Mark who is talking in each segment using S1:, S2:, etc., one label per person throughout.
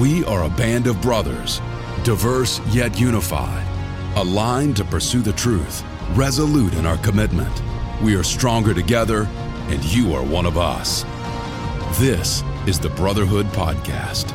S1: We are a band of brothers, diverse yet unified, aligned to pursue the truth, resolute in our commitment. We are stronger together, and you are one of us. This is the Brotherhood Podcast.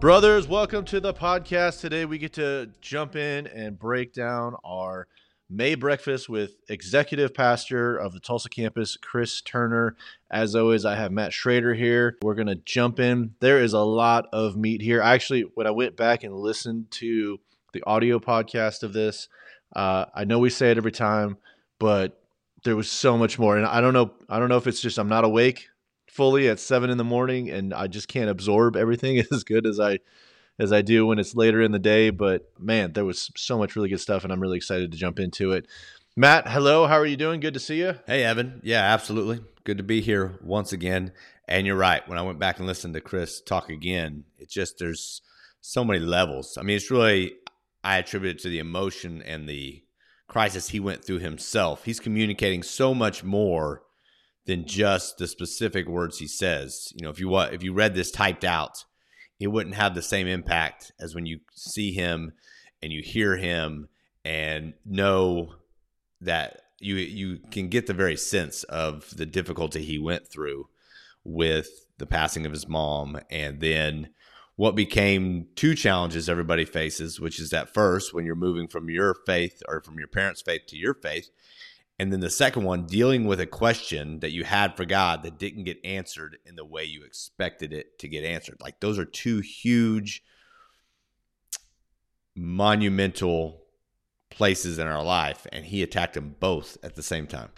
S2: Brothers, welcome to the podcast. Today we get to jump in and break down our May breakfast with executive pastor of the Tulsa campus, Chris Turner. As always, I have Matt Schrader here. We're going to jump in. There is a lot of meat here. Actually, when I went back and listened to the audio podcast of this, uh, I know we say it every time, but there was so much more. And I don't know. I don't know if it's just I'm not awake fully at seven in the morning, and I just can't absorb everything as good as I as I do when it's later in the day. But man, there was so much really good stuff, and I'm really excited to jump into it. Matt, hello. How are you doing? Good to see you.
S3: Hey, Evan. Yeah, absolutely. Good to be here once again. And you're right. When I went back and listened to Chris talk again, it's just there's so many levels. I mean, it's really I attribute it to the emotion and the crisis he went through himself. He's communicating so much more than just the specific words he says. You know, if you if you read this typed out, it wouldn't have the same impact as when you see him and you hear him and know that you you can get the very sense of the difficulty he went through with the passing of his mom and then what became two challenges everybody faces which is that first when you're moving from your faith or from your parents faith to your faith and then the second one, dealing with a question that you had for God that didn't get answered in the way you expected it to get answered. Like those are two huge, monumental places in our life, and he attacked them both at the same time.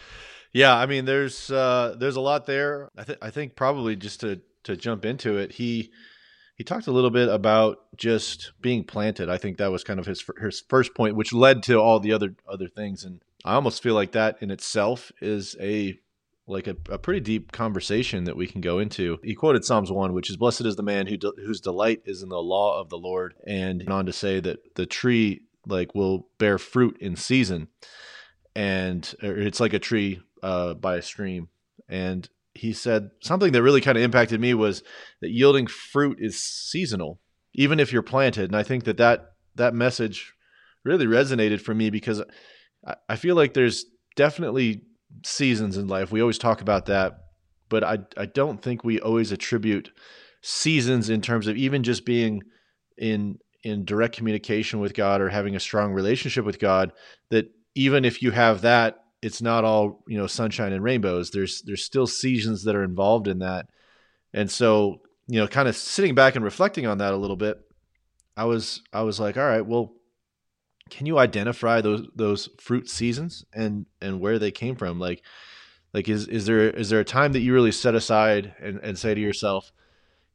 S2: Yeah, I mean, there's uh, there's a lot there. I, th- I think probably just to to jump into it, he he talked a little bit about just being planted. I think that was kind of his his first point, which led to all the other other things. And I almost feel like that in itself is a like a, a pretty deep conversation that we can go into. He quoted Psalms 1, which is Blessed is the man who de- whose delight is in the law of the Lord, and on to say that the tree like will bear fruit in season, and it's like a tree uh, by a stream. And he said something that really kind of impacted me was that yielding fruit is seasonal, even if you're planted. And I think that that, that message really resonated for me because I feel like there's definitely seasons in life. We always talk about that, but I I don't think we always attribute seasons in terms of even just being in in direct communication with God or having a strong relationship with God that even if you have that it's not all, you know, sunshine and rainbows. There's there's still seasons that are involved in that. And so, you know, kind of sitting back and reflecting on that a little bit, I was I was like, all right, well, can you identify those those fruit seasons and and where they came from? Like like is is there is there a time that you really set aside and, and say to yourself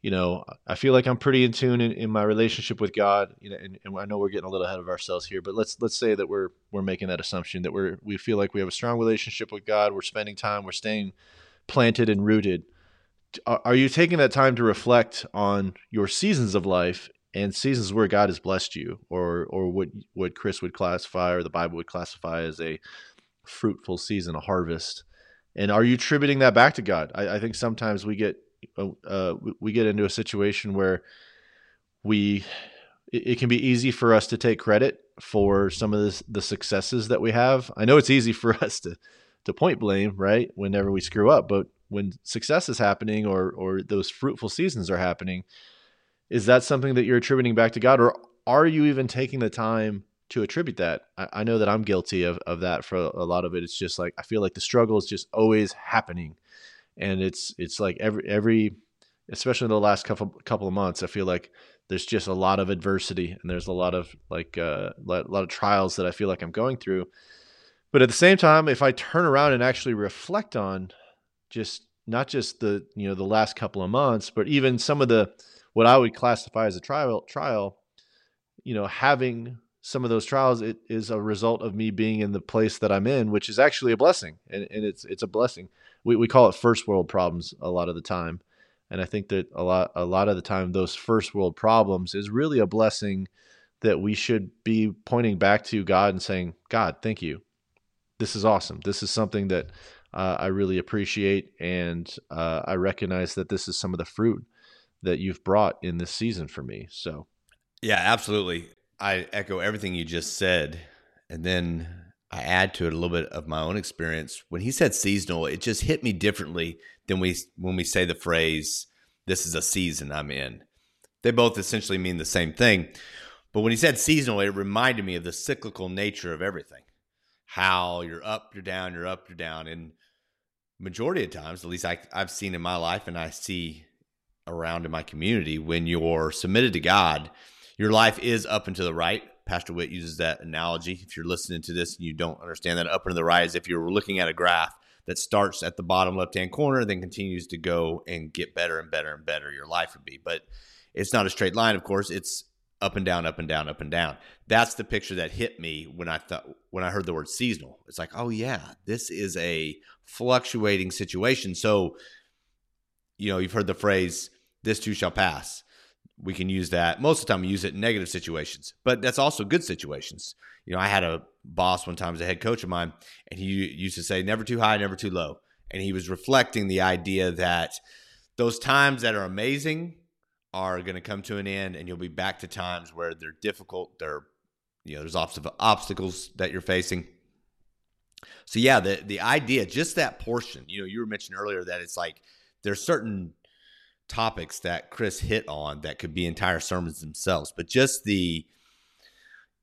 S2: you know i feel like i'm pretty in tune in, in my relationship with god you know and, and, i know we're getting a little ahead of ourselves here but let's let's say that we're we're making that assumption that we're we feel like we have a strong relationship with god we're spending time we're staying planted and rooted. Are, are you taking that time to reflect on your seasons of life and seasons where God has blessed you, or or what what Chris would classify or the Bible would classify as a fruitful season, a harvest. And are you attributing that back to God? I, I think sometimes we get uh, uh we get into a situation where we it, it, can be easy for us to take credit for some of this, the successes that we have. I know it's easy for us to to point blame, right? Whenever we screw up, but when success is happening or or those fruitful seasons are happening, is that something that you're attributing back to God, or are you even taking the time to attribute that? I, I know that I'm guilty of, of that for a lot of it. It's just like I feel like the struggle is just always happening, and it's it's like every every, especially in the last couple couple of months, I feel like there's just a lot of adversity and there's a lot of like uh, a lot of trials that I feel like I'm going through. But at the same time, if I turn around and actually reflect on just not just the you know the last couple of months, but even some of the what I would classify as a trial trial, you know, having some of those trials it is a result of me being in the place that I'm in, which is actually a blessing. And, and it's it's a blessing. We we call it first world problems a lot of the time. And I think that a lot a lot of the time those first world problems is really a blessing that we should be pointing back to God and saying, God, thank you. This is awesome. This is something that uh, I really appreciate, and uh, I recognize that this is some of the fruit that you've brought in this season for me. So,
S3: yeah, absolutely. I echo everything you just said, and then I add to it a little bit of my own experience. When he said seasonal, it just hit me differently than we when we say the phrase "this is a season I'm in." They both essentially mean the same thing. But when he said seasonal, it reminded me of the cyclical nature of everything. How you're up, you're down, you're up, you're down. And majority of times, at least I, I've seen in my life and I see around in my community, when you're submitted to God, your life is up and to the right. Pastor Whit uses that analogy. If you're listening to this and you don't understand that, up and to the right is if you're looking at a graph that starts at the bottom left hand corner, then continues to go and get better and better and better, your life would be. But it's not a straight line, of course. It's up and down, up and down, up and down. That's the picture that hit me when I thought when I heard the word seasonal. It's like, oh yeah, this is a fluctuating situation. So, you know, you've heard the phrase "this too shall pass." We can use that most of the time. We use it in negative situations, but that's also good situations. You know, I had a boss one time as a head coach of mine, and he used to say, "Never too high, never too low," and he was reflecting the idea that those times that are amazing are going to come to an end and you'll be back to times where they're difficult they're you know there's obstacles that you're facing so yeah the the idea just that portion you know you were mentioning earlier that it's like there's certain topics that chris hit on that could be entire sermons themselves but just the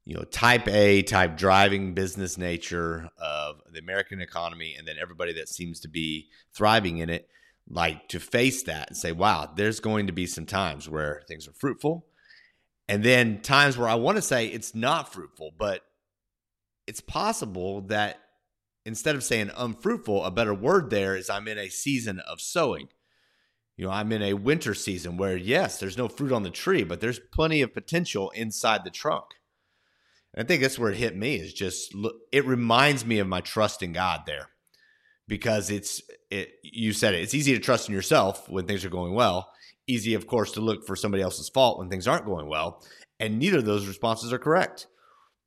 S3: you know type a type driving business nature of the american economy and then everybody that seems to be thriving in it like to face that and say, wow, there's going to be some times where things are fruitful. And then times where I want to say it's not fruitful, but it's possible that instead of saying unfruitful, a better word there is I'm in a season of sowing. You know, I'm in a winter season where, yes, there's no fruit on the tree, but there's plenty of potential inside the trunk. And I think that's where it hit me is just, it reminds me of my trust in God there because it's it you said it it's easy to trust in yourself when things are going well easy of course to look for somebody else's fault when things aren't going well and neither of those responses are correct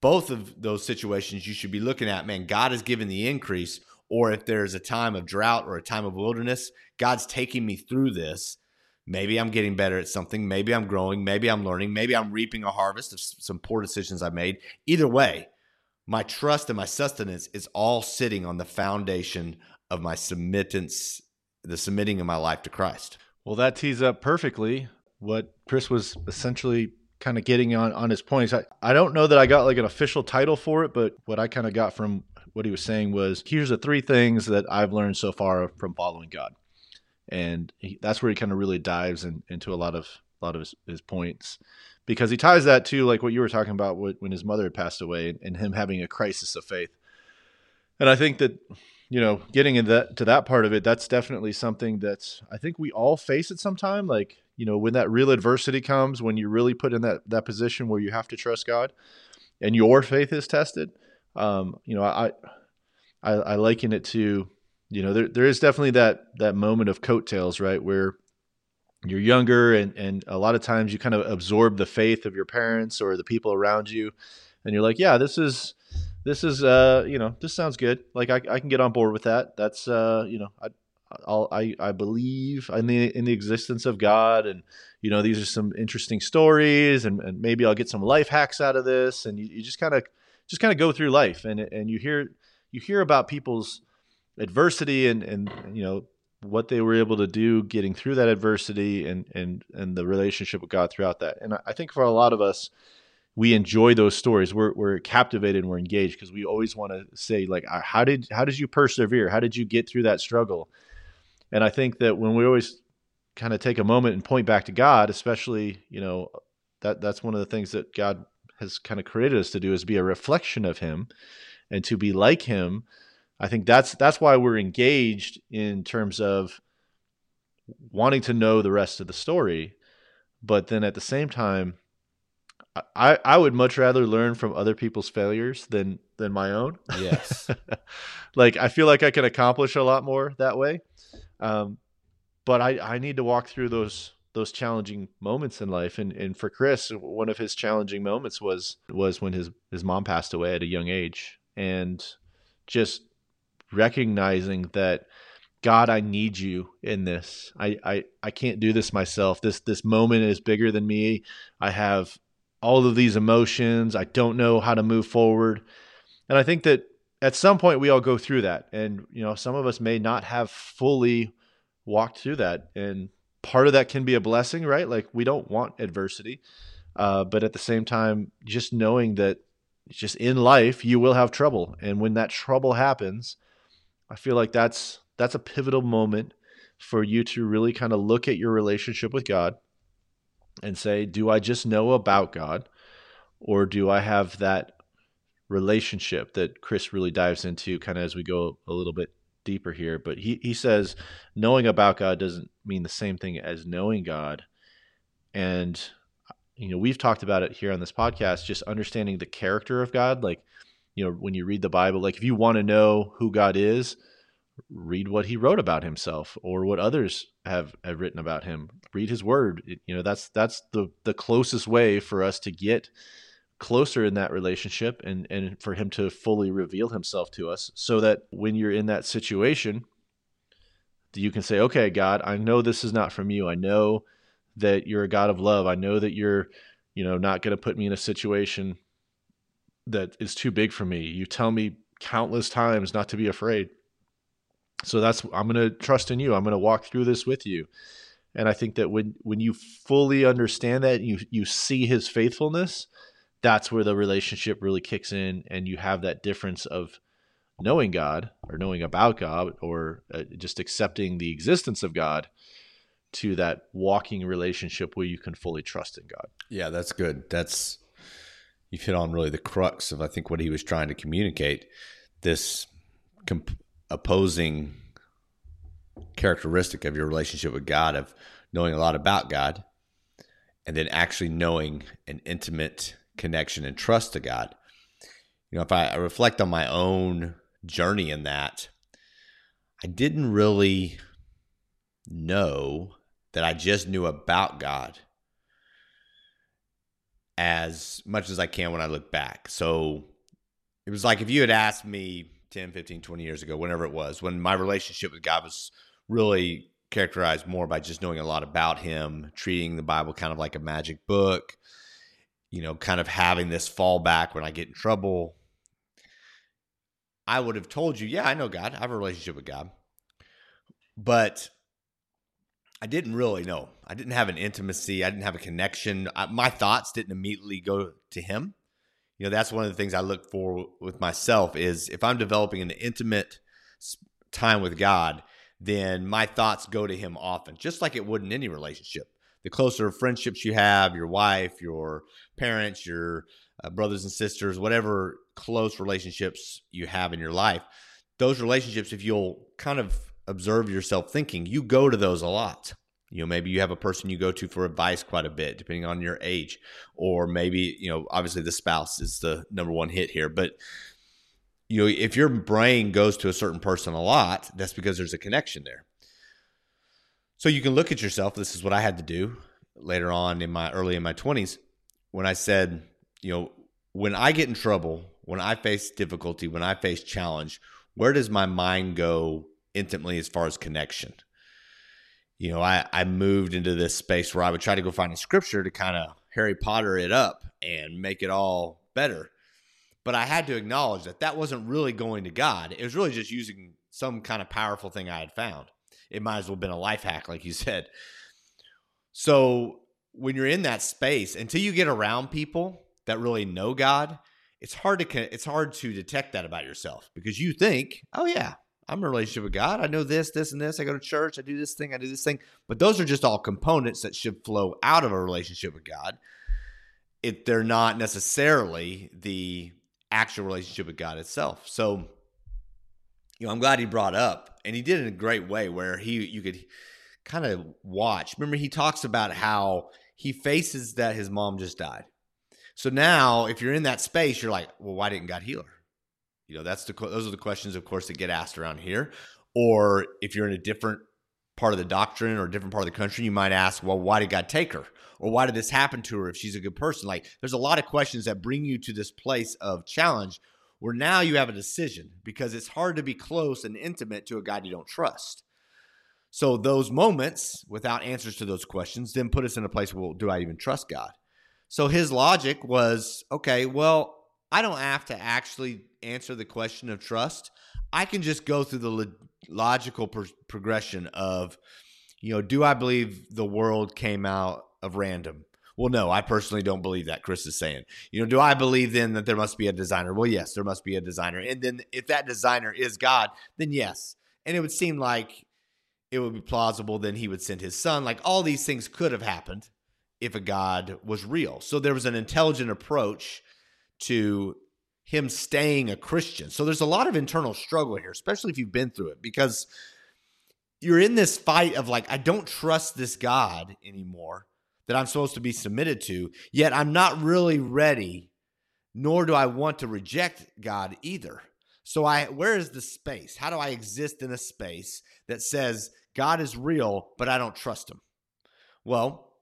S3: both of those situations you should be looking at man god has given the increase or if there's a time of drought or a time of wilderness god's taking me through this. Maybe i'm getting better at something. Maybe i'm growing. Maybe i'm learning. Maybe i'm reaping a harvest of some poor decisions i've made. Either way my trust and my sustenance is all sitting on the foundation of my submittance, the submitting of my life to Christ.
S2: Well, that tees up perfectly what Chris was essentially kind of getting on on his points. I, I don't know that I got like an official title for it, but what I kind of got from what he was saying was here's the three things that I've learned so far from following God. And he, that's where he kind of really dives in, into a lot of a lot of his, his points because he ties that to like what you were talking about when his mother had passed away and, and him having a crisis of faith. And I think that you know, getting into that to that part of it, that's definitely something that's I think we all face at some time. Like, you know, when that real adversity comes, when you're really put in that that position where you have to trust God and your faith is tested. Um, you know, I I, I liken it to, you know, there there is definitely that that moment of coattails, right, where you're younger and and a lot of times you kind of absorb the faith of your parents or the people around you and you're like yeah this is this is uh you know this sounds good like i, I can get on board with that that's uh you know i I'll, i i believe in the in the existence of god and you know these are some interesting stories and, and maybe i'll get some life hacks out of this and you, you just kind of just kind of go through life and and you hear you hear about people's adversity and and you know what they were able to do getting through that adversity and and and the relationship with God throughout that. And I think for a lot of us, we enjoy those stories. We're we're captivated and we're engaged because we always want to say like, how did how did you persevere? How did you get through that struggle? And I think that when we always kind of take a moment and point back to God, especially you know that that's one of the things that God has kind of created us to do is be a reflection of Him and to be like Him. I think that's that's why we're engaged in terms of wanting to know the rest of the story, but then at the same time, I I would much rather learn from other people's failures than than my own.
S3: Yes,
S2: like I feel like I can accomplish a lot more that way. Um, but I I need to walk through those those challenging moments in life and and for Chris one of his challenging moments was was when his his mom passed away at a young age and just recognizing that God, I need you in this. I, I, I can't do this myself. This this moment is bigger than me. I have all of these emotions. I don't know how to move forward. And I think that at some point we all go through that. And you know, some of us may not have fully walked through that. And part of that can be a blessing, right? Like we don't want adversity. Uh, but at the same time, just knowing that just in life you will have trouble. And when that trouble happens, I feel like that's that's a pivotal moment for you to really kind of look at your relationship with God and say, do I just know about God or do I have that relationship that Chris really dives into kind of as we go a little bit deeper here? But he, he says knowing about God doesn't mean the same thing as knowing God. And, you know, we've talked about it here on this podcast, just understanding the character of God. Like, you know, when you read the Bible, like if you want to know who God is, read what he wrote about himself or what others have, have written about him. Read his word. It, you know that's that's the the closest way for us to get closer in that relationship and and for him to fully reveal himself to us so that when you're in that situation you can say okay god i know this is not from you. I know that you're a god of love. I know that you're you know not going to put me in a situation that is too big for me. You tell me countless times not to be afraid so that's I'm going to trust in you. I'm going to walk through this with you. And I think that when when you fully understand that, you you see his faithfulness, that's where the relationship really kicks in and you have that difference of knowing God or knowing about God or uh, just accepting the existence of God to that walking relationship where you can fully trust in God.
S3: Yeah, that's good. That's you've hit on really the crux of I think what he was trying to communicate. This comp- opposing characteristic of your relationship with God of knowing a lot about God and then actually knowing an intimate connection and trust to God. You know, if I, reflect on my own journey in that, I didn't really know that I just knew about God as much as I can when I look back. So it was like if you had asked me 10, 15, 20 years ago, whenever it was, when my relationship with God was really characterized more by just knowing a lot about Him, treating the Bible kind of like a magic book, you know, kind of having this fallback when I get in trouble. I would have told you, yeah, I know God. I have a relationship with God. But I didn't really know. I didn't have an intimacy. I didn't have a connection. I, my thoughts didn't immediately go to Him you know that's one of the things i look for with myself is if i'm developing an intimate time with god then my thoughts go to him often just like it would in any relationship. The closer friendships you have your wife your parents your uh, brothers and sisters whatever close relationships you have in your life those relationships if you'll kind of observe yourself thinking you go to those a lot you know maybe you have a person you go to for advice quite a bit depending on your age or maybe you know obviously the spouse is the number one hit here but you know if your brain goes to a certain person a lot that's because there's a connection there. So you can look at yourself this is what i had to do later on in my early in my 20s when i said you know when i get in trouble when i face difficulty when i face challenge where does my mind go intimately as far as connection you know, I, I moved into this space where I would try to go find a scripture to kind of Harry Potter it up and make it all better. But I had to acknowledge that that wasn't really going to God. It was really just using some kind of powerful thing I had found. It might as well have been a life hack, like you said. So when you're in that space, until you get around people that really know God, it's hard to it's hard to detect that about yourself because you think, oh yeah, I'm in a relationship with God. I know this, this, and this. I go to church. I do this thing. I do this thing. But those are just all components that should flow out of a relationship with God. If they're not necessarily the actual relationship with God itself. So, you know, I'm glad he brought up, and he did it in a great way where he you could kind of watch. Remember, he talks about how he faces that his mom just died. So now, if you're in that space, you're like, well, why didn't God heal her? You know, that's the those are the questions, of course, that get asked around here. Or if you're in a different part of the doctrine or a different part of the country, you might ask, well, why did God take her? Or why did this happen to her if she's a good person? Like, there's a lot of questions that bring you to this place of challenge where now you have a decision because it's hard to be close and intimate to a God you don't trust. So those moments without answers to those questions then put us in a place well, do I even trust God? So his logic was okay, well, I don't have to actually answer the question of trust. I can just go through the lo- logical pro- progression of, you know, do I believe the world came out of random? Well, no, I personally don't believe that. Chris is saying, you know, do I believe then that there must be a designer? Well, yes, there must be a designer. And then if that designer is God, then yes. And it would seem like it would be plausible then he would send his son. Like all these things could have happened if a God was real. So there was an intelligent approach to him staying a Christian. So there's a lot of internal struggle here, especially if you've been through it, because you're in this fight of like, I don't trust this God anymore that I'm supposed to be submitted to, yet I'm not really ready, nor do I want to reject God either. So I where is the space? How do I exist in a space that says God is real, but I don't trust him? Well,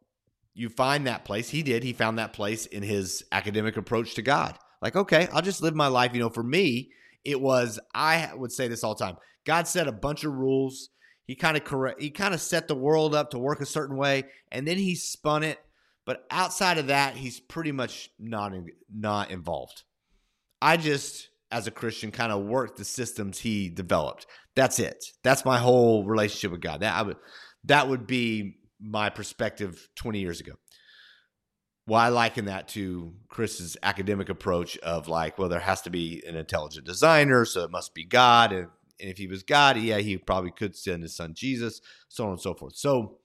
S3: you find that place. He did. He found that place in his academic approach to God. Like, okay, I'll just live my life. You know, for me, it was, I would say this all the time God set a bunch of rules. He kind of correct, he kind of set the world up to work a certain way, and then he spun it. But outside of that, he's pretty much not in, not involved. I just, as a Christian, kind of work the systems he developed. That's it. That's my whole relationship with God. That I would, that would be my perspective 20 years ago. Well, I liken that to Chris's academic approach of like, well, there has to be an intelligent designer, so it must be God. And, and if he was God, yeah, he probably could send his son Jesus, so on and so forth. So,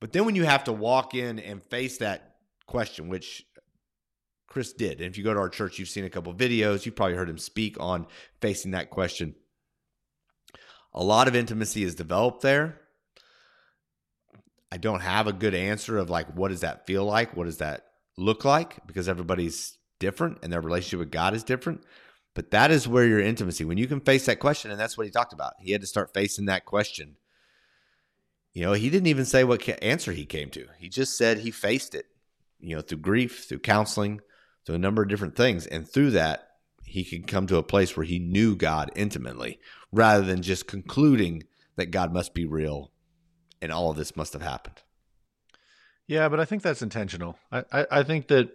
S3: but then when you have to walk in and face that question, which Chris did, and if you go to our church, you've seen a couple videos, you've probably heard him speak on facing that question. A lot of intimacy is developed there I don't have a good answer of like what does that feel like? What does that look like? Because everybody's different and their relationship with God is different. But that is where your intimacy, when you can face that question, and that's what he talked about. He had to start facing that question. You know, he didn't even say what answer he came to. He just said he faced it, you know, through grief, through counseling, through a number of different things. And through that, he could come to a place where he knew God intimately rather than just concluding that God must be real and all of this must have happened.
S2: Yeah, but I think that's intentional. I, I, I think that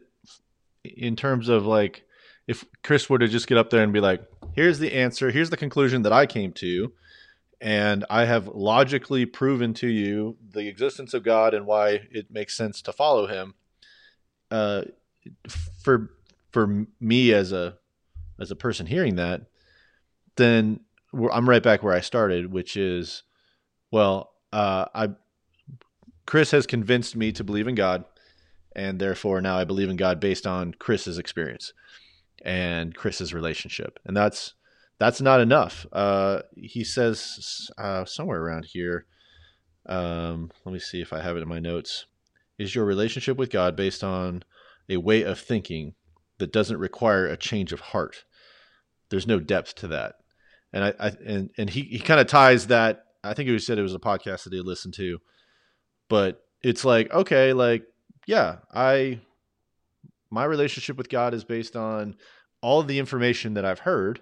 S2: in terms of like, if Chris were to just get up there and be like, here's the answer, here's the conclusion that I came to, and I have logically proven to you the existence of God and why it makes sense to follow him. Uh, for for me as a as a person hearing that, then I'm right back where I started, which is, well, uh, I Chris has convinced me to believe in God, and therefore now I believe in God based on Chris's experience and Chris's relationship, and that's that's not enough. Uh, he says uh, somewhere around here. Um, let me see if I have it in my notes. Is your relationship with God based on a way of thinking that doesn't require a change of heart? There's no depth to that, and I, I and and he he kind of ties that I think he said it was a podcast that he listened to, but it's like okay, like yeah, I my relationship with God is based on all of the information that I've heard,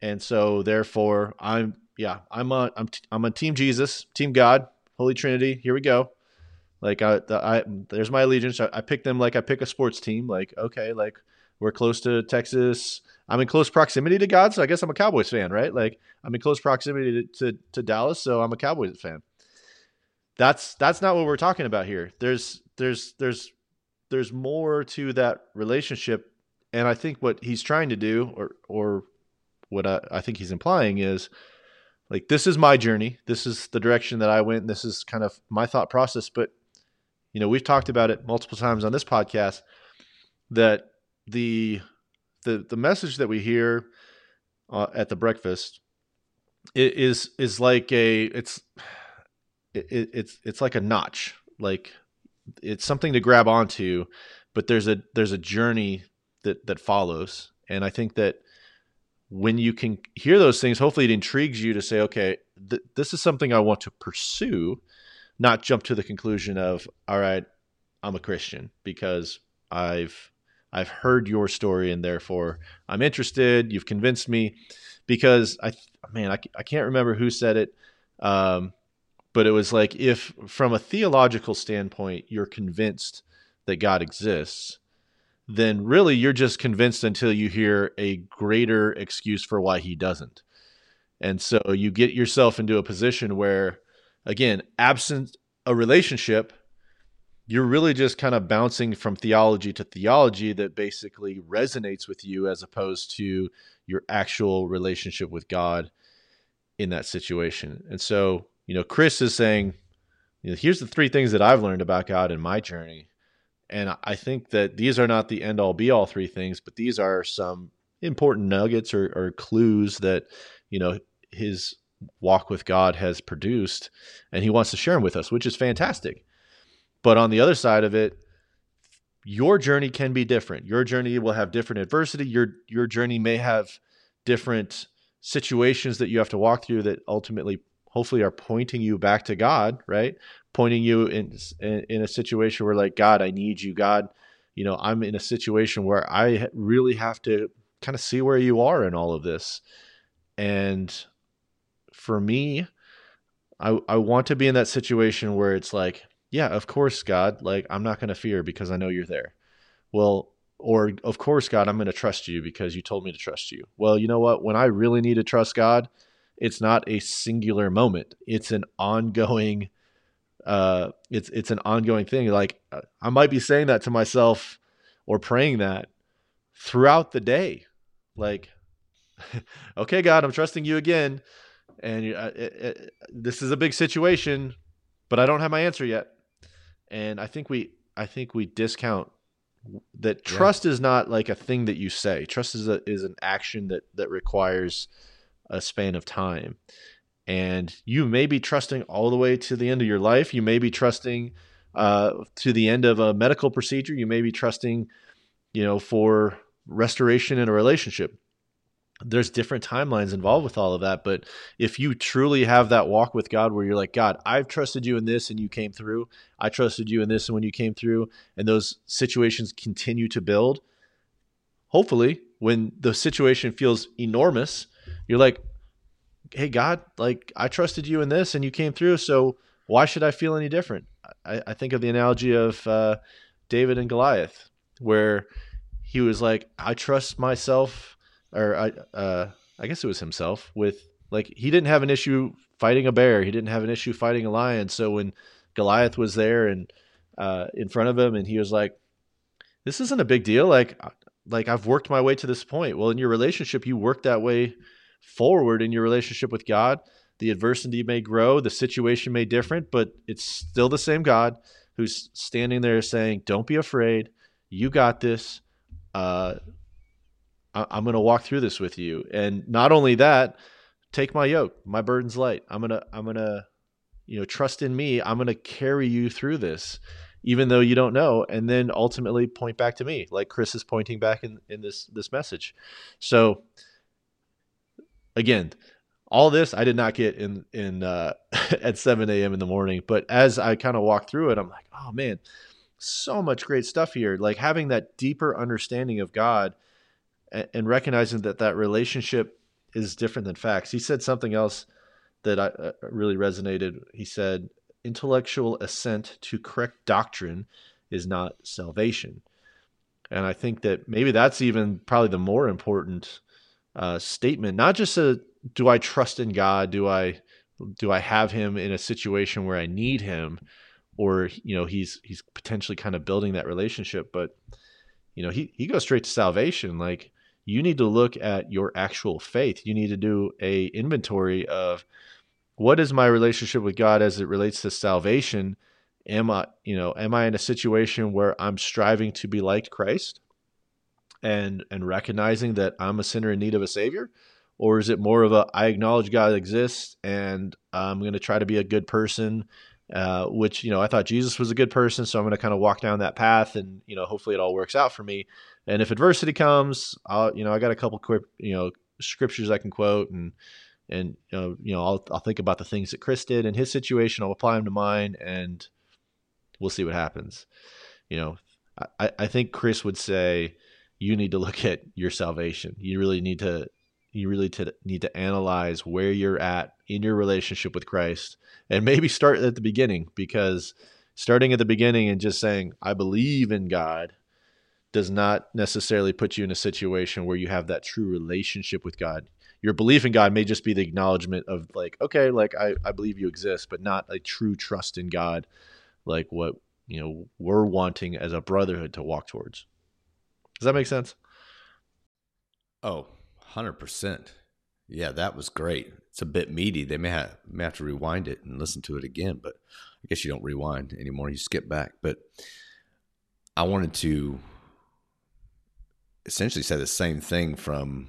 S2: and so therefore I'm yeah I'm a I'm I'm a team Jesus, team God, Holy Trinity. Here we go. Like I, the, I there's my allegiance. I, I pick them like I pick a sports team. Like okay, like we're close to Texas. I'm in close proximity to God, so I guess I'm a Cowboys fan, right? Like I'm in close proximity to, to, to Dallas, so I'm a Cowboys fan. That's that's not what we're talking about here. There's there's there's there's more to that relationship, and I think what he's trying to do, or or what I, I think he's implying is like this is my journey. This is the direction that I went. And this is kind of my thought process. But you know, we've talked about it multiple times on this podcast that the the the message that we hear uh, at the breakfast is is like a it's it, it's it's like a notch. Like it's something to grab onto but there's a there's a journey that that follows. And i think that when you can hear those things hopefully it intrigues you to say okay th- this is something i want to pursue not jump to the conclusion of all right i'm a christian because i've I've heard your story, and therefore I'm interested. You've convinced me because I, man, I, I can't remember who said it, um, but it was like if from a theological standpoint you're convinced that God exists, then really you're just convinced until you hear a greater excuse for why He doesn't. And so you get yourself into a position where, again, absent a relationship, you're really just kind of bouncing from theology to theology that basically resonates with you as opposed to your actual relationship with God in that situation. And so, you know, Chris is saying, you know, here's the three things that I've learned about God in my journey. And I think that these are not the end all be all three things, but these are some important nuggets or, or clues that, you know, his walk with God has produced. And he wants to share them with us, which is fantastic. But on the other side of it, your journey can be different. Your journey will have different adversity. Your your journey may have different situations that you have to walk through that ultimately hopefully are pointing you back to God, right? Pointing you in in a situation where like God, I need you. God, you know, I'm in a situation where I really have to kind of see where you are in all of this. And for me, I I want to be in that situation where it's like yeah, of course, God, like I'm not going to fear because I know you're there. Well, or of course, God, I'm going to trust you because you told me to trust you. Well, you know what? When I really need to trust God, it's not a singular moment. It's an ongoing uh it's it's an ongoing thing. Like I might be saying that to myself or praying that throughout the day. Like okay, God, I'm trusting you again and uh, it, it, this is a big situation, but I don't have my answer yet and I think we I think we discount that trust yeah. is not like a thing that you say. Trust is a, is an action that that requires a span of time. And you may be trusting all the way to the end of your life. You may be trusting uh, to the end of a medical procedure. You may be trusting, you know, for restoration in a relationship there's different timelines involved with all of that but if you truly have that walk with god where you're like god i've trusted you in this and you came through. I trusted you in this and when you came through and those situations continue to build hopefully when the situation feels enormous you're like hey god like i trusted you in this and you came through so why should i feel any different? I, I think of the analogy of uh, david and goliath where he was like i trust myself or I, uh, I guess it was himself with like he didn't have an issue fighting a bear. He didn't have an issue fighting a lion. So when Goliath was there and uh, in front of him, and he was like, "This isn't a big deal. Like, like I've worked my way to this point." Well, in your relationship, you work that way forward in your relationship with God. The adversity may grow, the situation may different, but it's still the same God who's standing there saying, "Don't be afraid. You got this. Uh, I'm going to walk through this with you. And not only that, take my yoke. My burden's light. I'm going to, I'm going to, you know, trust in me. I'm going to carry you through this, even though you don't know. And then ultimately point back to me, like Chris is pointing back in, in this, this message. So again, all this I did not get in, in, uh, at 7 a.m. in the morning. But as I kind of walk through it, I'm like, oh man, so much great stuff here. Like having that deeper understanding of God and recognizing that that relationship is different than facts. He said something else that I, uh, really resonated. He said, "Intellectual assent to correct doctrine is not salvation," and I think that maybe that's even probably the more important uh, statement. Not just a do I trust in God? Do I do I have Him in a situation where I need Him, or you know He's He's potentially kind of building that relationship, but you know He He goes straight to salvation, like you need to look at your actual faith. You need to do a inventory of what is my relationship with God as it relates to salvation? Am I, you know, am I in a situation where I'm striving to be like Christ and and recognizing that I'm a sinner in need of a savior? Or is it more of a I acknowledge God exists and I'm going to try to be a good person uh, which you know I thought Jesus was a good person, so I'm going to kind of walk down that path, and you know hopefully it all works out for me. And if adversity comes, I'll you know I got a couple quick you know scriptures I can quote, and and you know, you know I'll I'll think about the things that Chris did in his situation, I'll apply them to mine, and we'll see what happens. You know, I I think Chris would say you need to look at your salvation. You really need to you really to need to analyze where you're at in your relationship with Christ and maybe start at the beginning because starting at the beginning and just saying I believe in God does not necessarily put you in a situation where you have that true relationship with God. Your belief in God may just be the acknowledgement of like, okay, like I, I believe you exist, but not a true trust in God, like what you know we're wanting as a brotherhood to walk towards. Does that make sense?
S3: Oh, 100%. Yeah, that was great. It's a bit meaty. They may have, may have to rewind it and listen to it again, but I guess you don't rewind anymore. You skip back. But I wanted to essentially say the same thing from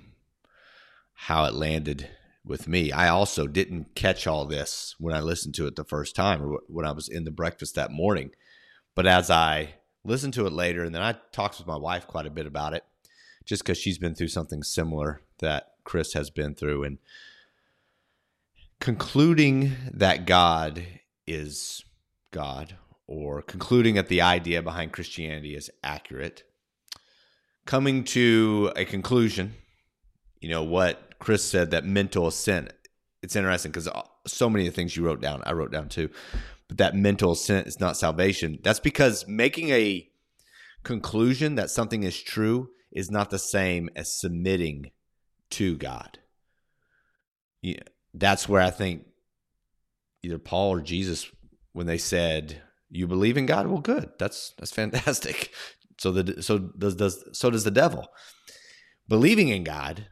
S3: how it landed with me. I also didn't catch all this when I listened to it the first time or when I was in the breakfast that morning. But as I listened to it later, and then I talked with my wife quite a bit about it, just because she's been through something similar that Chris has been through. And concluding that God is God, or concluding that the idea behind Christianity is accurate, coming to a conclusion, you know, what Chris said that mental assent, it's interesting because uh, so many of the things you wrote down, I wrote down too, but that mental assent is not salvation. That's because making a conclusion that something is true is not the same as submitting to God. Yeah, that's where I think either Paul or Jesus, when they said, "You believe in God," well, good. That's that's fantastic. So the so does does so does the devil. Believing in God,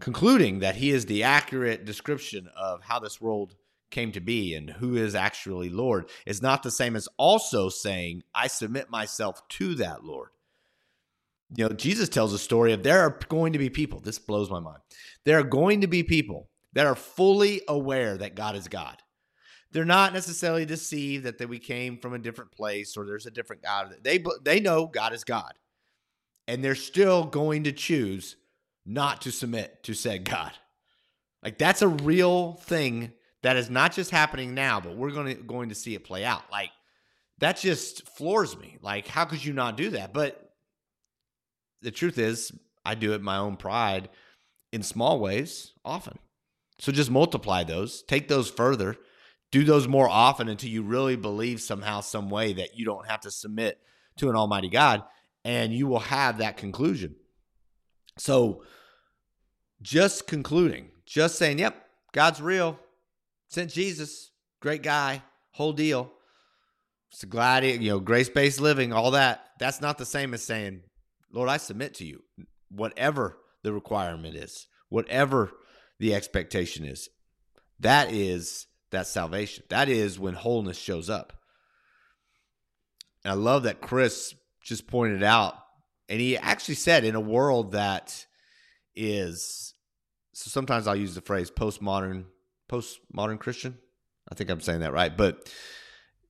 S3: concluding that He is the accurate description of how this world came to be and who is actually Lord, is not the same as also saying, "I submit myself to that Lord." You know, Jesus tells a story of there are going to be people. This blows my mind. There are going to be people that are fully aware that God is God. They're not necessarily deceived that, that we came from a different place or there's a different God. They they know God is God, and they're still going to choose not to submit to said God. Like that's a real thing that is not just happening now, but we're going to going to see it play out. Like that just floors me. Like how could you not do that? But the truth is, I do it my own pride in small ways often. So just multiply those, take those further, do those more often until you really believe somehow, some way that you don't have to submit to an Almighty God, and you will have that conclusion. So just concluding, just saying, yep, God's real, sent Jesus, great guy, whole deal. A glad, you know, grace based living, all that. That's not the same as saying Lord, I submit to you, whatever the requirement is, whatever the expectation is. That is that salvation. That is when wholeness shows up. And I love that Chris just pointed out, and he actually said in a world that is so sometimes I'll use the phrase postmodern postmodern Christian. I think I'm saying that right. But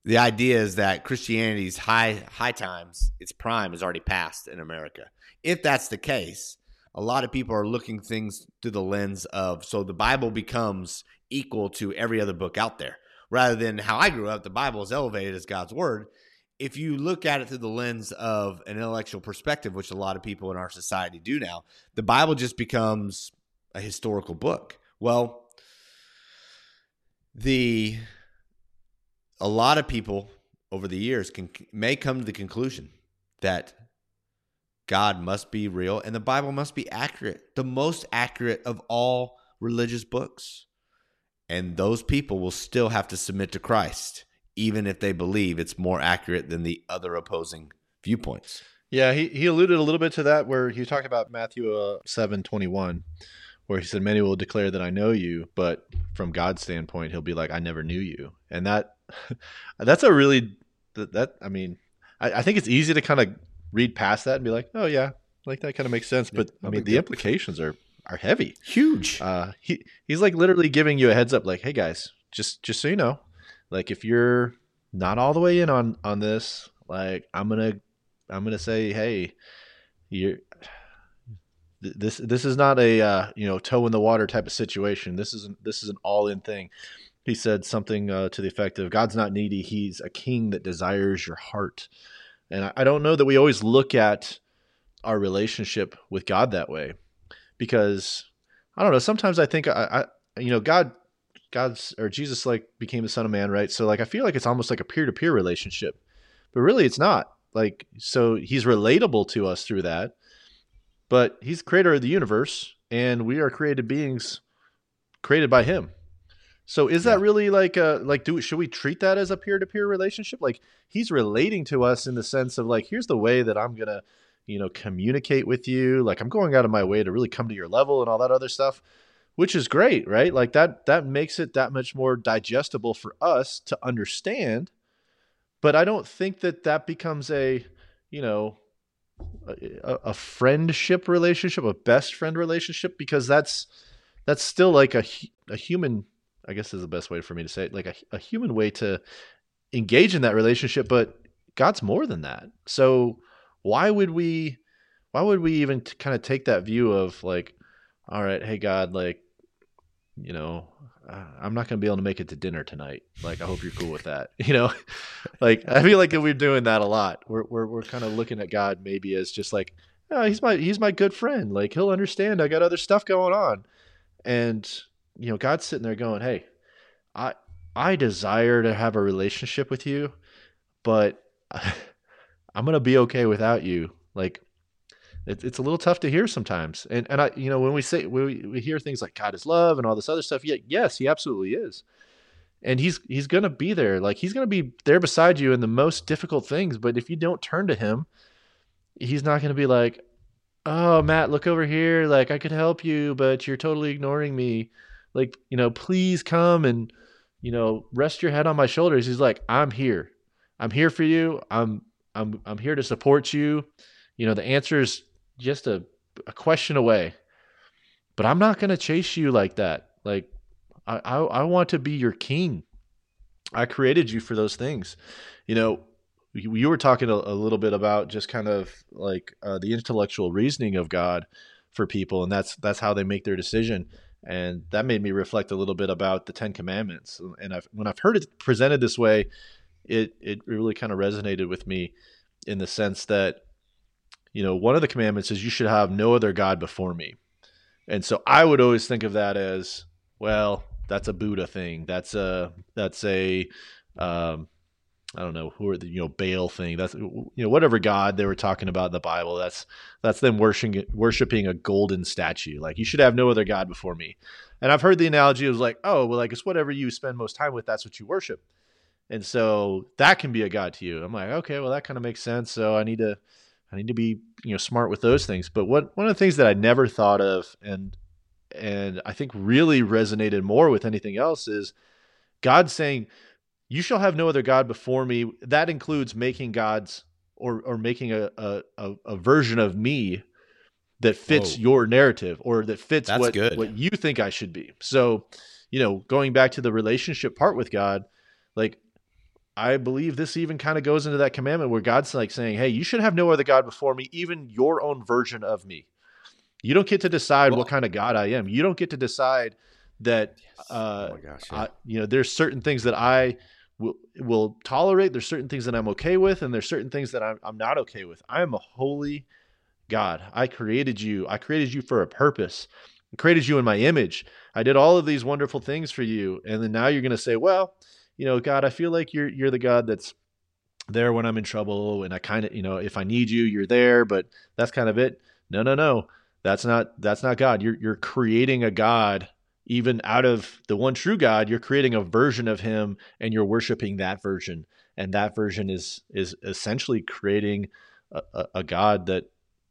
S3: the idea is that Christianity's high high times, its prime is already past in America. If that's the case, a lot of people are looking things through the lens of so the Bible becomes equal to every other book out there. Rather than how I grew up, the Bible is elevated as God's word. If you look at it through the lens of an intellectual perspective, which a lot of people in our society do now, the Bible just becomes a historical book. Well, the a lot of people over the years can may come to the conclusion that God must be real and the Bible must be accurate, the most accurate of all religious books. And those people will still have to submit to Christ, even if they believe it's more accurate than the other opposing viewpoints.
S2: Yeah, he, he alluded a little bit to that where he talked about Matthew uh, seven twenty one, where he said, Many will declare that I know you, but from God's standpoint, he'll be like, I never knew you. And that that's a really that, that I mean, I, I, think it's easy to kind of read past that and be like, oh yeah, like that kind of makes sense. But I mean, the implications are are heavy,
S3: huge.
S2: Uh, he he's like literally giving you a heads up, like, hey guys, just just so you know, like if you're not all the way in on on this, like I'm gonna I'm gonna say, hey, you're this this is not a uh, you know toe in the water type of situation. This isn't this is an all in thing he said something uh, to the effect of God's not needy, he's a king that desires your heart. And I, don't know that we always look at our relationship with God that way because I don't know. Sometimes I think I, I you know, God, God's or Jesus like became the Son of Man, right? So like I feel like it's almost like a peer to peer relationship, but really it's not. Like so, he's relatable to us through that, but he's creator of the universe, and we are created beings created by him. So is that really like a like do should we treat that as a peer to peer relationship? Like he's relating to us in the sense of like here's the way that I'm gonna you know communicate with you. Like I'm going out of my way to really come to your level and all that other stuff, which is great, right? Like that that makes it that much more digestible for us to understand. But I don't think that that becomes a you know a, a friendship relationship, a best friend relationship, because that's that's still like a a human. I guess is the best way for me to say it, like a, a human way to engage in that relationship. But God's more than that. So why would we? Why would we even t- kind of take that view of like, all right, hey God, like, you know, uh, I'm not going to be able to make it to dinner tonight. Like, I hope you're cool with that. You know, like I feel like we're doing that a lot. We're we're we're kind of looking at God maybe as just like, oh, he's my he's my good friend. Like he'll understand. I got other stuff going on, and you know, God's sitting there going, hey, I I desire to have a relationship with you, but I'm gonna be okay without you. Like it, it's a little tough to hear sometimes. And and I, you know, when we say we, we hear things like God is love and all this other stuff, yeah, yes, he absolutely is. And he's he's gonna be there. Like he's gonna be there beside you in the most difficult things. But if you don't turn to him, he's not gonna be like, Oh, Matt, look over here. Like I could help you, but you're totally ignoring me. Like, you know, please come and, you know, rest your head on my shoulders. He's like, I'm here. I'm here for you. I'm I'm I'm here to support you. You know, the answer is just a, a question away. But I'm not going to chase you like that. Like, I, I, I want to be your king. I created you for those things. You know, you were talking a, little bit about just kind of like uh, the intellectual reasoning of God for people, and that's that's how they make their decision. And that made me reflect a little bit about the Ten Commandments. And I've, when I've heard it presented this way, it it really kind of resonated with me in the sense that you know, one of the commandments is you should have no other God before me. And so I would always think of that as, well, that's a Buddha thing. That's a, that's a, um, I don't know who are the you know Baal thing. That's you know whatever god they were talking about in the Bible. That's that's them worshiping worshiping a golden statue. Like you should have no other god before me. And I've heard the analogy. Was like, oh well, like it's whatever you spend most time with. That's what you worship. And so that can be a god to you. I'm like, okay, well that kind of makes sense. So I need to I need to be you know smart with those things. But what one of the things that I never thought of and and I think really resonated more with anything else is God saying, "You shall have no other god before me." That includes making gods or or making a a, a version of me that fits Whoa. your narrative or that fits That's what good. what you think I should be. So, you know, going back to the relationship part with God, like I believe this even kind of goes into that commandment where God's like saying, "Hey, you should have no other god before me, even your own version of me. You don't get to decide well, what kind of God I am. You don't get to decide that yes. uh, oh gosh, yeah. I, you know, there's certain things that I will will tolerate. There's certain things that I'm okay with, and there's certain things that I'm, I'm not okay with. I am a holy God. I created you. I created you for a purpose. I created you in my image. I did all of these wonderful things for you, and then now you're going to say, well." you know, God, I feel like you're you're the God that's there when I'm in trouble and I kind of, you know, if I need you, you're there, but that's kind of it. No, no, no. That's not that's not God. You're you're creating a God even out of the one true God, you're creating a version of him and you're worshiping that version. And that version is is essentially creating a, a, a God that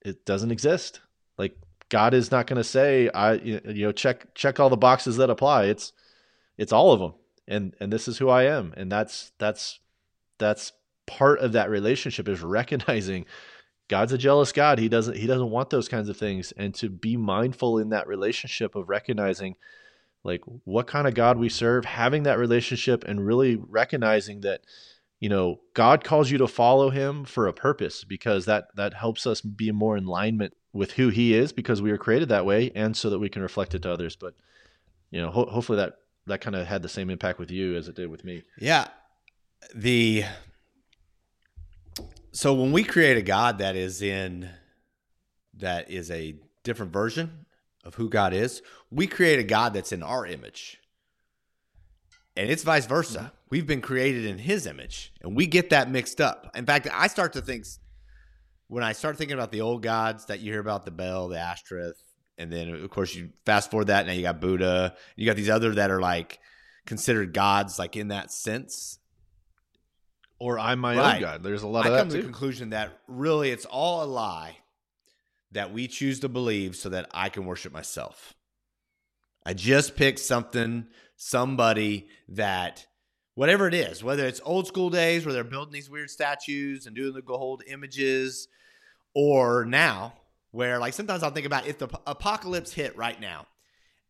S2: it doesn't exist. Like God is not going to say, I you know check check all the boxes that apply. It's it's all of them and and this is who I am and that's that's that's part of that relationship is recognizing God's a jealous God. He doesn't he doesn't want those kinds of things and to be mindful in that relationship of recognizing like what kind of God we serve, having that relationship and really recognizing that you know God calls you to follow him for a purpose because that that helps us be more in alignment with who he is because we were created that way and so that we can reflect it to others but you know ho- hopefully that that kind of had the same impact with you as it did with me.
S3: Yeah. The so when we create a God that is in that is a different version of who God is. We create a God that's in our image. And it's vice versa. Mm-hmm. We've been created in his image, and we get that mixed up. In fact, I start to think when I start thinking about the old gods that you hear about the Bel, the Ashtoreth, and then of course you fast forward that now you got Buddha, you got these other that are like considered gods, like in that sense.
S2: Or I'm my right. own god. There's a lot I of
S3: that
S2: come to
S3: the conclusion that really it's all a lie that we choose to believe so that I can worship myself. I just picked something, somebody that whatever it is, whether it's old school days where they're building these weird statues and doing the gold images, or now where like sometimes I'll think about if the apocalypse hit right now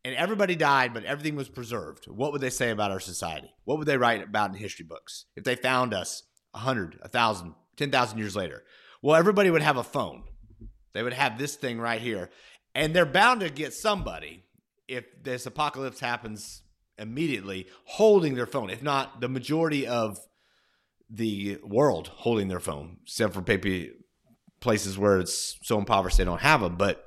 S3: and everybody died, but everything was preserved, what would they say about our society? What would they write about in history books if they found us 100, 1,000, 10,000 years later? Well, everybody would have a phone. They would have this thing right here. And they're bound to get somebody if this apocalypse happens immediately holding their phone, if not the majority of the world holding their phone, except for maybe places where it's so impoverished they don't have them. But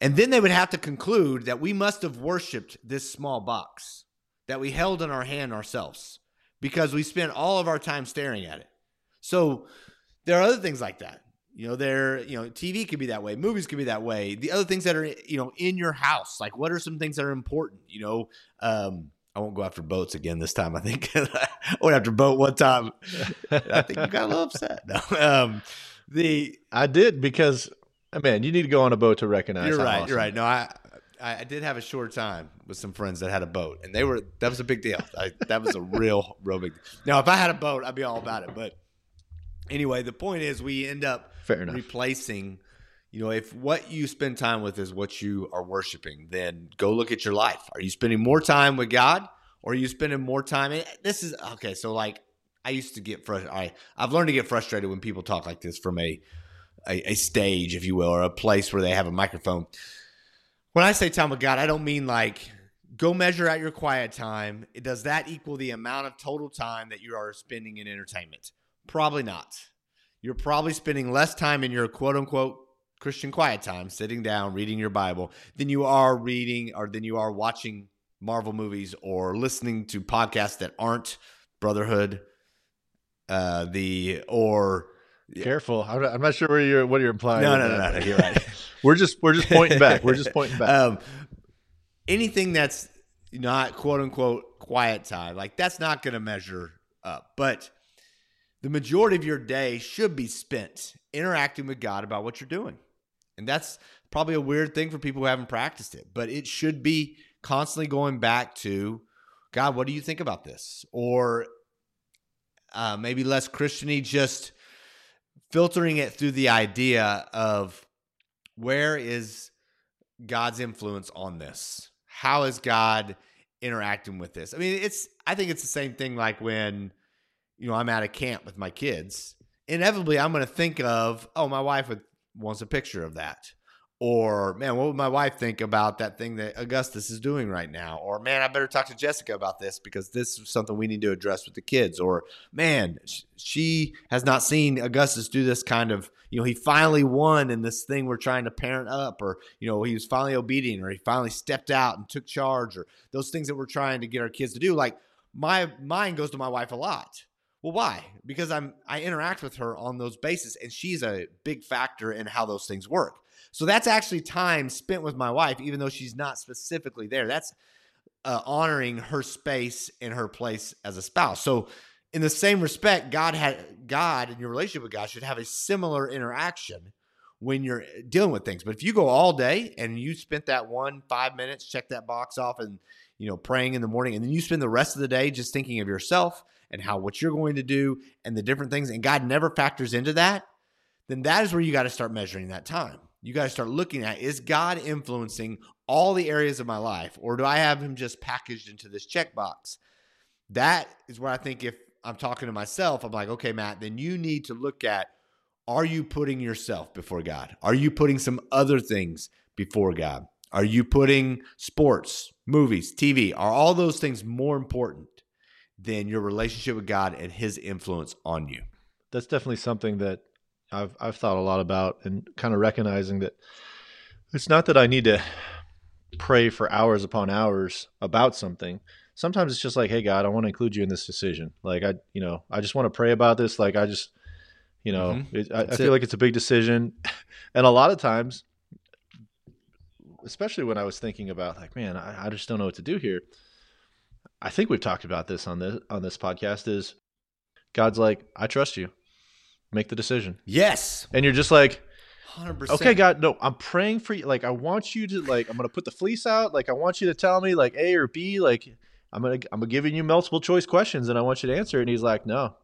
S3: and then they would have to conclude that we must have worshipped this small box that we held in our hand ourselves because we spent all of our time staring at it. So there are other things like that. You know, there, you know, TV could be that way, movies could be that way. The other things that are, you know, in your house, like what are some things that are important? You know, um, I won't go after boats again this time. I think I went after boat one time. I think you got a little upset. No. Um, the
S2: I did because man, you need to go on a boat to recognize.
S3: You're right.
S2: Awesome.
S3: You're right. No, I I did have a short time with some friends that had a boat, and they were that was a big deal. I, that was a real, real big. Deal. Now, if I had a boat, I'd be all about it. But anyway, the point is, we end up
S2: Fair enough.
S3: replacing. You know, if what you spend time with is what you are worshiping, then go look at your life. Are you spending more time with God, or are you spending more time? In, this is okay. So, like, I used to get frustrated. I I've learned to get frustrated when people talk like this from a, a a stage, if you will, or a place where they have a microphone. When I say time with God, I don't mean like go measure out your quiet time. Does that equal the amount of total time that you are spending in entertainment? Probably not you're probably spending less time in your quote unquote Christian quiet time sitting down reading your Bible than you are reading or than you are watching Marvel movies or listening to podcasts that aren't Brotherhood, uh, the or
S2: careful. I'm not sure where you're what you're implying.
S3: No, no, no, no, You're right.
S2: we're just we're just pointing back. We're just pointing back. Um,
S3: anything that's not quote unquote quiet time, like that's not going to measure up. But the majority of your day should be spent interacting with God about what you're doing. And that's probably a weird thing for people who haven't practiced it, but it should be constantly going back to God, what do you think about this? Or uh, maybe less Christiany, just filtering it through the idea of where is God's influence on this? How is God interacting with this? I mean, it's, I think it's the same thing like when you know, I'm at a camp with my kids, inevitably I'm going to think of, oh, my wife would, wants a picture of that. Or, man, what would my wife think about that thing that Augustus is doing right now? Or, man, I better talk to Jessica about this because this is something we need to address with the kids. Or, man, she has not seen Augustus do this kind of, you know, he finally won in this thing we're trying to parent up. Or, you know, he was finally obedient or he finally stepped out and took charge or those things that we're trying to get our kids to do. Like, my mind goes to my wife a lot well, why? Because I'm I interact with her on those bases, and she's a big factor in how those things work. So that's actually time spent with my wife, even though she's not specifically there. That's uh, honoring her space and her place as a spouse. So, in the same respect, God had God and your relationship with God should have a similar interaction when you're dealing with things. But if you go all day and you spent that one five minutes, check that box off, and you know praying in the morning, and then you spend the rest of the day just thinking of yourself and how what you're going to do and the different things, and God never factors into that, then that is where you got to start measuring that time. You got to start looking at is God influencing all the areas of my life, or do I have him just packaged into this checkbox? That is where I think if I'm talking to myself, I'm like, okay, Matt, then you need to look at are you putting yourself before God? Are you putting some other things before God? Are you putting sports, movies, TV? Are all those things more important than your relationship with God and His influence on you.
S2: That's definitely something that I've I've thought a lot about and kind of recognizing that it's not that I need to pray for hours upon hours about something. Sometimes it's just like, hey God, I want to include you in this decision. Like I, you know, I just want to pray about this. Like I just, you know,
S3: Mhm.
S2: it, I, I feel
S3: it.
S2: like it's a big decision, and a lot of times, especially when I was thinking about like, man, I, I just don't know what to do here. I think we've talked about this on this on this podcast. Is God's like, I trust you, make the decision,
S3: Yes,
S2: and you're just like,
S3: hundred percent.
S2: okay, God, no, I'm praying for you. Like, I want you to like, I'm gonna put the fleece out. Like, I want you to tell me like A or B. Like, I'm gonna I'm gonna giving you multiple choice questions, and I want you to answer. And he's like, no.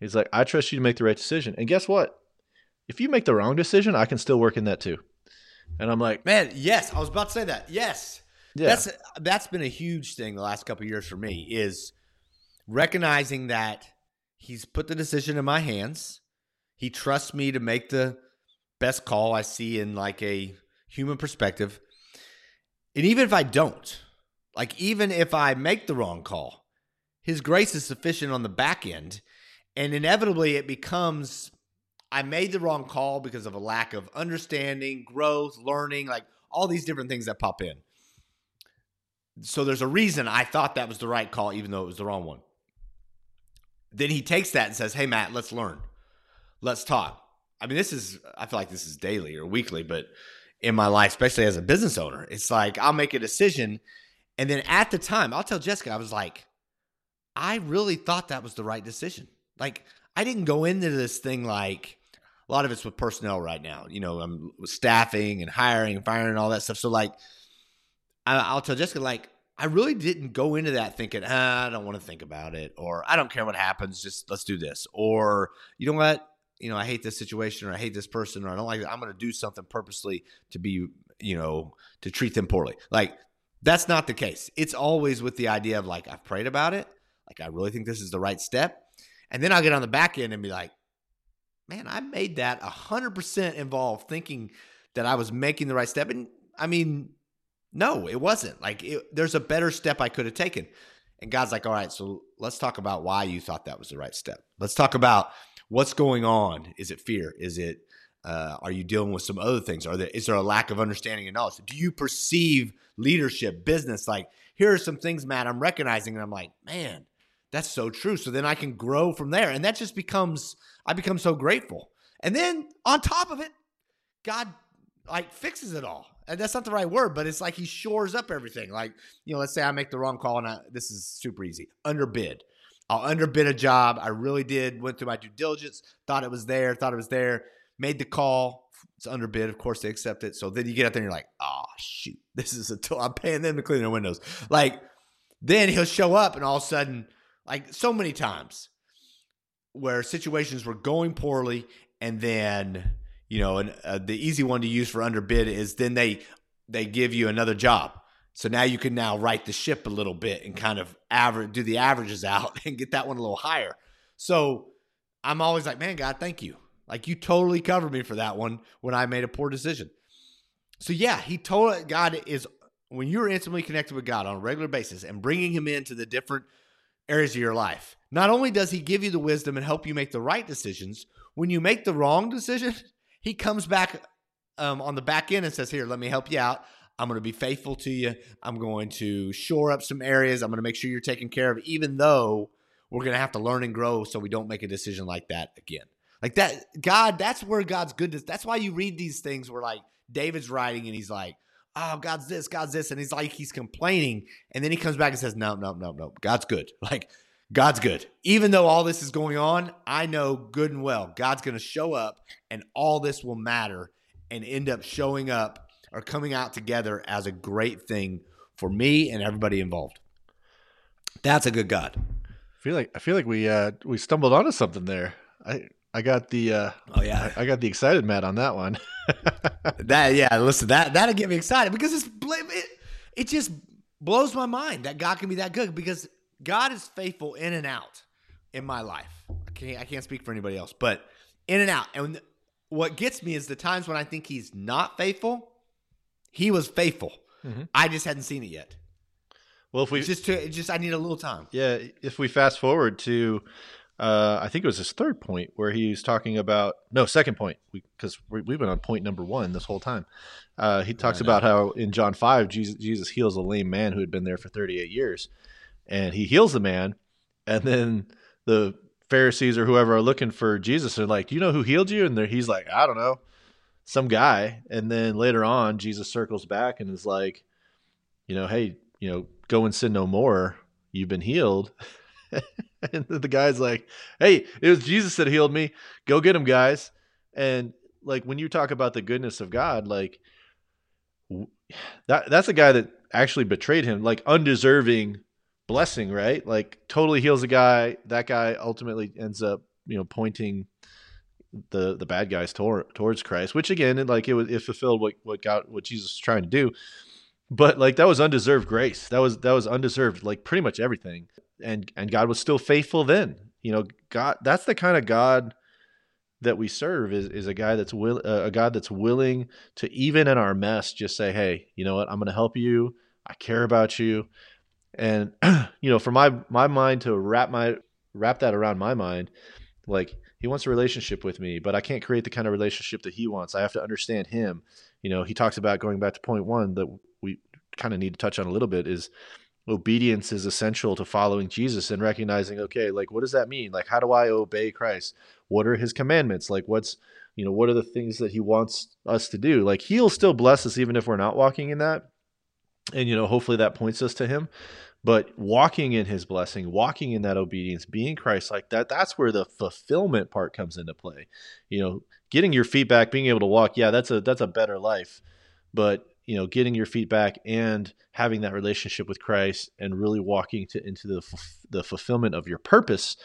S2: He's like, I trust you to make the right decision. And guess what? If you make the wrong decision, I can still work in that too. And I'm like,
S3: Man, yes, I was about to say that. Yes.
S2: Yeah,
S3: That's that's been a huge thing the last couple years for me is recognizing that he's put the decision in my hands. He trusts me to make the best call I see in like a human perspective. And even if I don't, like even if I make the wrong call, his grace is sufficient on the back end. And inevitably it becomes I made the wrong call because of a lack of understanding, growth, learning, like all these different things that pop in. So there's a reason I thought that was the right call, even though it was the wrong one. Then he takes that and says, Hey, Matt, let's learn. Let's talk. I mean, this is, I feel like this is daily or weekly, but in my life, especially as a business owner, it's like I'll make a decision. And then at the time, I'll tell Jessica, I was like, I really thought that was the right decision. Like, I didn't go into this thing like, a lot of it's with personnel right now. You know, I'm with staffing and hiring and firing and all that stuff. So like, I'll tell Jessica like, I really didn't go into that thinking ah, I don't want to think about it, or I don't care what happens, just let's do this, or you know what, you know, I hate this situation, or I hate this person, or I don't like it. I'm going to do something purposely to be, you know, to treat them poorly. Like that's not the case. It's always with the idea of like I've prayed about it, like I really think this is the right step, and then I'll get on the back end and be like, man, I made that 100% involved thinking that I was making the right step. And I mean, no, it wasn't. Like, it, there's a better step I could have taken. And God's like, all right, so let's talk about why you thought that was the right step. Let's talk about what's going on. Is it fear? Is it, uh, are you dealing with some other things? Are there, is there a lack of understanding and knowledge? Do you perceive leadership, business? Like, here are some things, Matt, I'm recognizing. And I'm like, man, that's so true. So then I can grow from there. And that just becomes, I become so grateful. And then on top of it, God like fixes it all. And that's not the right word, but it's like he shores up everything. Like, you know, let's say I make the wrong call and I, this is super easy. Underbid. I'll underbid a job. I really did. Went through my due diligence, thought it was there, thought it was there, made the call. It's underbid. Of course, they accept it. So then you get out there and you're like, oh, shoot, this is a tool. I'm paying them to clean their windows. Like, then he'll show up and all of a sudden, like so many times where situations were going poorly and then you know and uh, the easy one to use for underbid is then they they give you another job. So now you can now right the ship a little bit and kind of average do the averages out and get that one a little higher. So i'm always like man god thank you. Like you totally covered me for that one when i made a poor decision. So yeah he told god is when you're intimately connected with god on a regular basis and bringing him into the different areas of your life. Not only does he give you the wisdom and help you make the right decisions, when you make the wrong decision, he comes back um, on the back end and says, Here, let me help you out. I'm going to be faithful to you. I'm going to shore up some areas. I'm going to make sure you're taken care of, even though we're going to have to learn and grow so we don't make a decision like that again. Like that, God, that's where God's goodness. That's why you read these things where like David's writing and he's like, Oh, God's this, God's this. And he's like, he's complaining. And then he comes back and says, No, no, no, no. God's good. Like, God's good. Even though all this is going on, I know good and well God's going to show up and all this will matter and end up showing up or coming out together as a great thing for me and everybody involved. That's a good God.
S2: I feel like I feel like we uh we stumbled onto something there. I I got the uh
S3: Oh, yeah.
S2: I, I got the excited Matt on that one.
S3: That yeah, listen, that that'll get me excited because it's it, it just blows my mind that God can be that good because God is faithful in and out in my life. I can't I can't speak for anybody else, but in and out. And what gets me is the times when I think he's not faithful, he was faithful.
S2: Mhm.
S3: I just hadn't seen it yet.
S2: well, if we
S3: just to, just I need a little time.
S2: yeah, if we fast forward to uh, I think it was his third point where he's talking about no second point because we, have been on point number one this whole time. Uh, he talks about how in John five Jesus, Jesus heals a lame man who had been there for thirty eight years, and he heals the man, and then the Pharisees or whoever are looking for Jesus are like, "Do you know who healed you?" And he's like, "I don't know, some guy." And then later on, Jesus circles back and is like, "You know, hey, you know, go and sin no more. You've been healed." and the guy's like, "Hey, it was Jesus that healed me. Go get him, guys." And like when you talk about the goodness of God, like that that's a guy that actually betrayed him, like undeserving blessing, right? Like totally heals a guy. That guy ultimately ends up, you know, pointing the the bad guys toward, towards Christ, which again, like it was it fulfilled what what God what Jesus was trying to do. But like that was undeserved grace. That was that was undeserved like pretty much everything and and God was still faithful then. You know, God that's the kind of God that we serve is is a guy that's will uh, a God that's willing to even in our mess just say, "Hey, you know what? I'm going to help you. I care about you." And you know, for my my mind to wrap my wrap that around my mind, like he wants a relationship with me, but I can't create the kind of relationship that he wants. I have to understand him. You know, he talks about going back to point 1 that we kind of need to touch on a little bit is obedience is essential to following Jesus and recognizing, okay, like what does that mean? Like how do I obey Christ? What are his commandments? Like what's you know, what are the things that he wants us to do? Like he'll still bless us even if we're not walking in that. And you know, hopefully that points us to him. But walking in his blessing, walking in that obedience, being Christ like that, that's where the fulfillment part comes into play. You know, getting your feet back, being able to walk, yeah, that's a that's a better life. But you know, getting your feet back and having that relationship with Christ and really walking to into the the fulfillment of your purpose,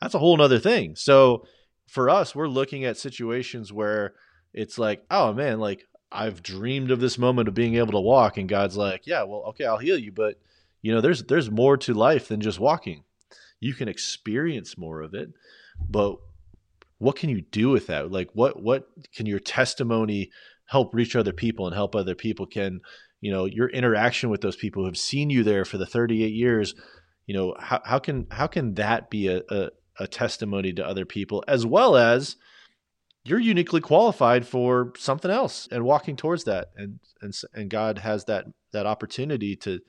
S2: that's a whole nother thing. So for us, we're looking at situations where it's like, oh man, like I've dreamed of this moment of being able to walk, and God's like, yeah, well, okay, I'll heal you, but you know, there's there's more to life than just walking. You can experience more of it, but what can you do with that? Like, what what can your testimony help reach other people and help other people can you know your interaction with those people who have seen you there for the 38 years you know how, how can how can that be a, a, a testimony to other people as well as you're uniquely qualified for something else and walking towards that. And and and God has that that opportunity to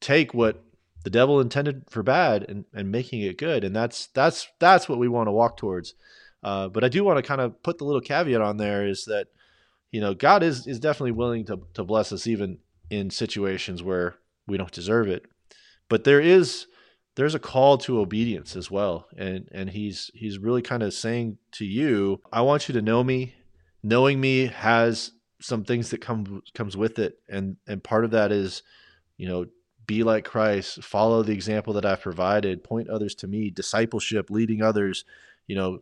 S2: take what the devil intended for bad and, and making it good. And that's that's that's what we want to walk towards. Uh, but I do want to kind of put the little caveat on there is that you know, God is is definitely willing to to bless us even in situations where we don't deserve it. But there is there's a call to obedience as well. And and he's he's really kind of saying to you, I want you to know me. Knowing me has some things that come comes with it. And and part of that is, you know, be like Christ, follow the example that I've provided, point others to me, discipleship, leading others, you know,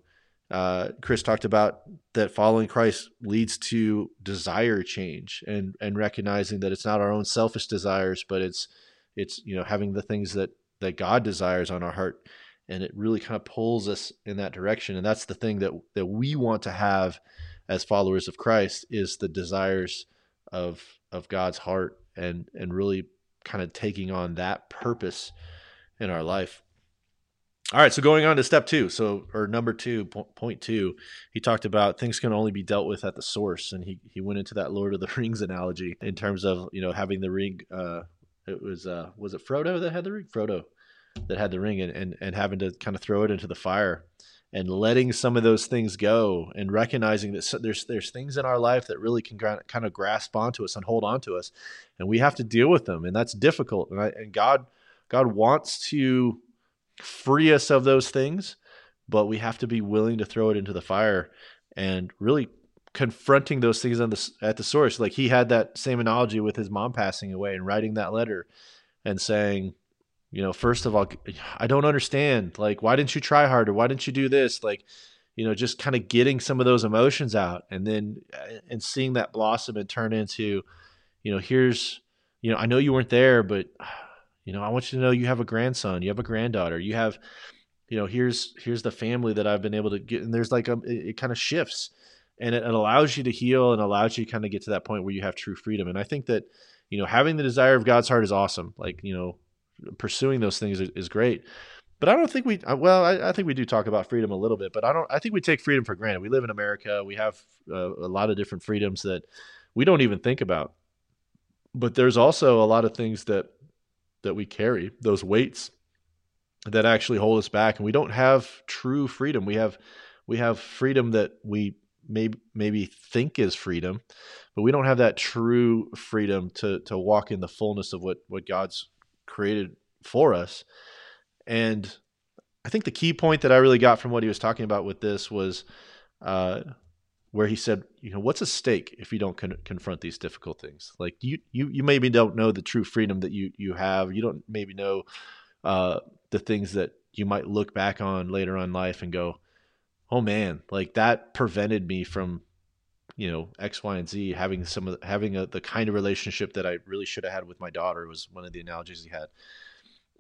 S2: uh, Chris talked about that following Christ leads to desire change and and recognizing that it's not our own selfish desires, but it's it's you know having the things that that God desires on our heart, and it really kind of pulls us in that direction. And that's the thing that that we want to have as followers of Christ is the desires of of God's heart and and really kind of taking on that purpose in our life. All right, so going on to step two, so or number two, point two, he talked about things can only be dealt with at the source, and he he went into that Lord of the Rings analogy in terms of you know having the ring. Uh, it was uh, was it Frodo that had the ring? Frodo that had the ring, and and and having to kind of throw it into the fire, and letting some of those things go, and recognizing that there's there's things in our life that really can kind of grasp onto us and hold onto us, and we have to deal with them, and that's difficult, and I, and God God wants to free us of those things, but we have to be willing to throw it into the fire and really confronting those things the at the source. Like he had that same analogy with his mom passing away and writing that letter and saying, you know, first of all, I don't understand. Like, why didn't you try harder? Why didn't you do this? Like, you know, just kind of getting some of those emotions out and then uh, and seeing that blossom and turn into, you know, here's, you know, I know you weren't there, but you know, I want you to know you have a grandson, you have a granddaughter, you have, you know, here's here's the family that I've been able to get, and there's like a it, it kind of shifts, and it, allows you to heal and allows you to kind of get to that point where you have true freedom. And I think that, you know, having the desire of God's heart is awesome. Like you know, pursuing those things is, is great, but I don't think we. Well, I, I, think we do talk about freedom a little bit, but I don't. I think we take freedom for granted. We live in America. We have uh, a lot of different freedoms that we don't even think about. But there's also a lot of things that that we carry, those weights that actually hold us back, and we don't have true freedom. We have we have freedom that we maybe maybe think is freedom, but we don't have that true freedom to to walk in the fullness of what what God's created for us. And I think the key point that I really got from what he was talking about with this was uh, where he said, you know, what's a stake if you don't con- confront these difficult things? Like you, you, you maybe don't know the true freedom that you you have. You don't maybe know uh, the things that you might look back on later on life and go, oh man, like that prevented me from, you know, X, Y, and Z having some of the, having a, the kind of relationship that I really should have had with my daughter was one of the analogies he had.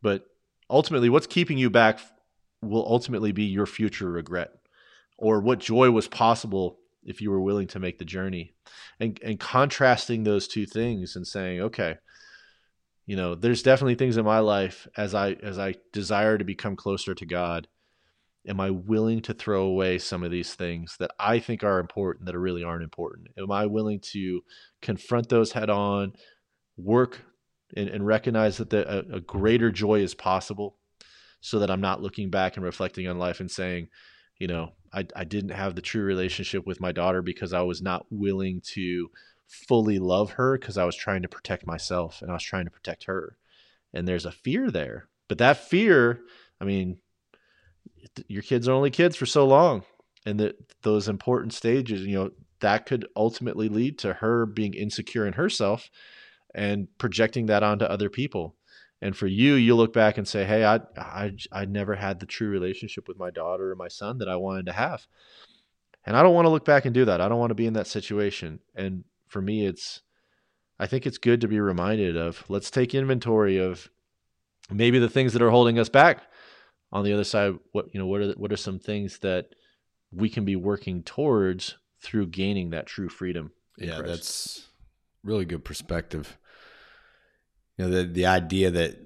S2: But ultimately, what's keeping you back will ultimately be your future regret or what joy was possible if you were willing to make the journey and and contrasting those two things and saying okay you know there's definitely things in my life as i as i desire to become closer to god am i willing to throw away some of these things that i think are important that really aren't important am i willing to confront those head on work and, and recognize that the, a, a greater joy is possible so that I'm not looking back and reflecting on life and saying, you know, I, I didn't have the true relationship with my daughter because I was not willing to fully love her because I was trying to protect myself and I was trying to protect her. And there's a fear there. But that fear, I mean, your kids are only kids for so long. And that those important stages, you know, that could ultimately lead to her being insecure in herself and projecting that onto other people. And for you, you look back and say, "Hey, I, I, I never had the true relationship with my daughter or my son that I wanted to have." And I don't want to look back and do that. I don't want to be in that situation. And for me, it's, I think it's good to be reminded of. Let's take inventory of maybe the things that are holding us back. On the other side, what you know, what are what are some things that we can be working towards through gaining that true freedom?
S3: Yeah, Christ. that's really good perspective. You know, the the idea that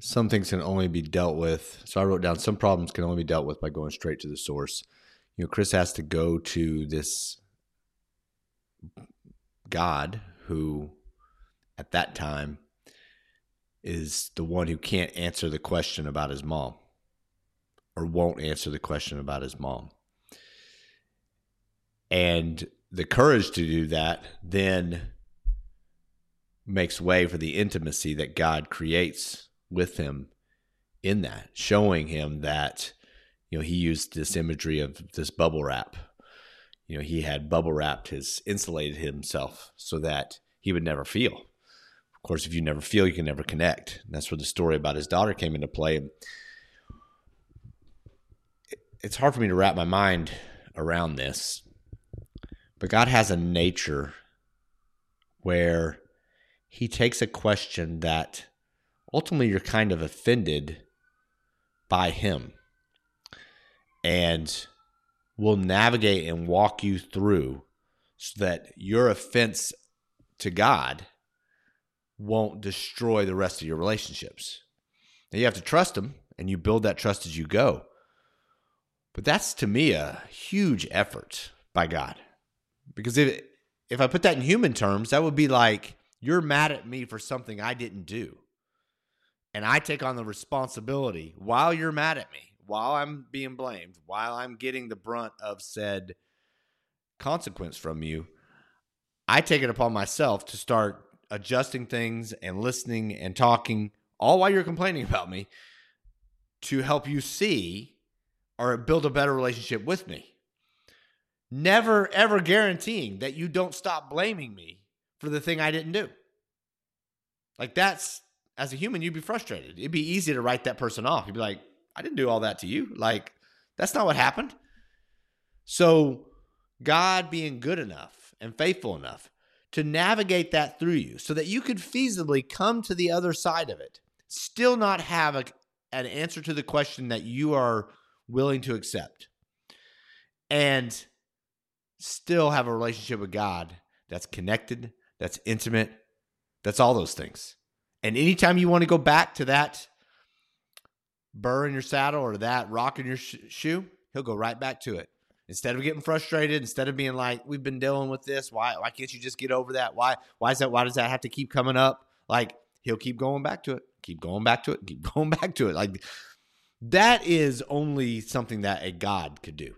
S3: some things can only be dealt with. So I wrote down some problems can only be dealt with by going straight to the source. You know, Chris has to go to this God who at that time is the one who can't answer the question about his mom or won't answer the question about his mom. And the courage to do that then makes way for the intimacy that God creates with him in that, showing him that, you know, he used this imagery of this bubble wrap. You know, he had bubble wrapped his insulated himself so that he would never feel. Of course, if you never feel, you can never connect. And that's where the story about his daughter came into play. It's hard for me to wrap my mind around this but God has a nature where he takes a question that ultimately you're kind of offended by him and will navigate and walk you through so that your offense to God won't destroy the rest of your relationships. Now you have to trust them and you build that trust as you go. But that's to me a huge effort by God. Because if if I put that in human terms, that would be like you're mad at me for something I didn't do. And I take on the responsibility while you're mad at me, while I'm being blamed, while I'm getting the brunt of said consequence from you. I take it upon myself to start adjusting things and listening and talking, all while you're complaining about me, to help you see or build a better relationship with me never ever guaranteeing that you don't stop blaming me for the thing I didn't do. Like that's as a human, you'd be frustrated. It'd be easy to write that person off. You'd be like, I didn't do all that to you. Like, that's not what happened. So, God being good enough and faithful enough to navigate that through you so that you could feasibly come to the other side of it, still not have a, an answer to the question that you are willing to accept. And still have a relationship with God that's connected, that's intimate, that's all those things. And anytime you want to go back to that burr in your saddle or that rock in your sh- shoe, he'll go right back to it. Instead of getting frustrated, instead of being like, "We've been dealing with this. Why? Why can't you just get over that? Why? Why is that? Why does that have to keep coming up?" Like he'll keep going back to it, keep going back to it, keep going back to it. Like that is only something that a God could do.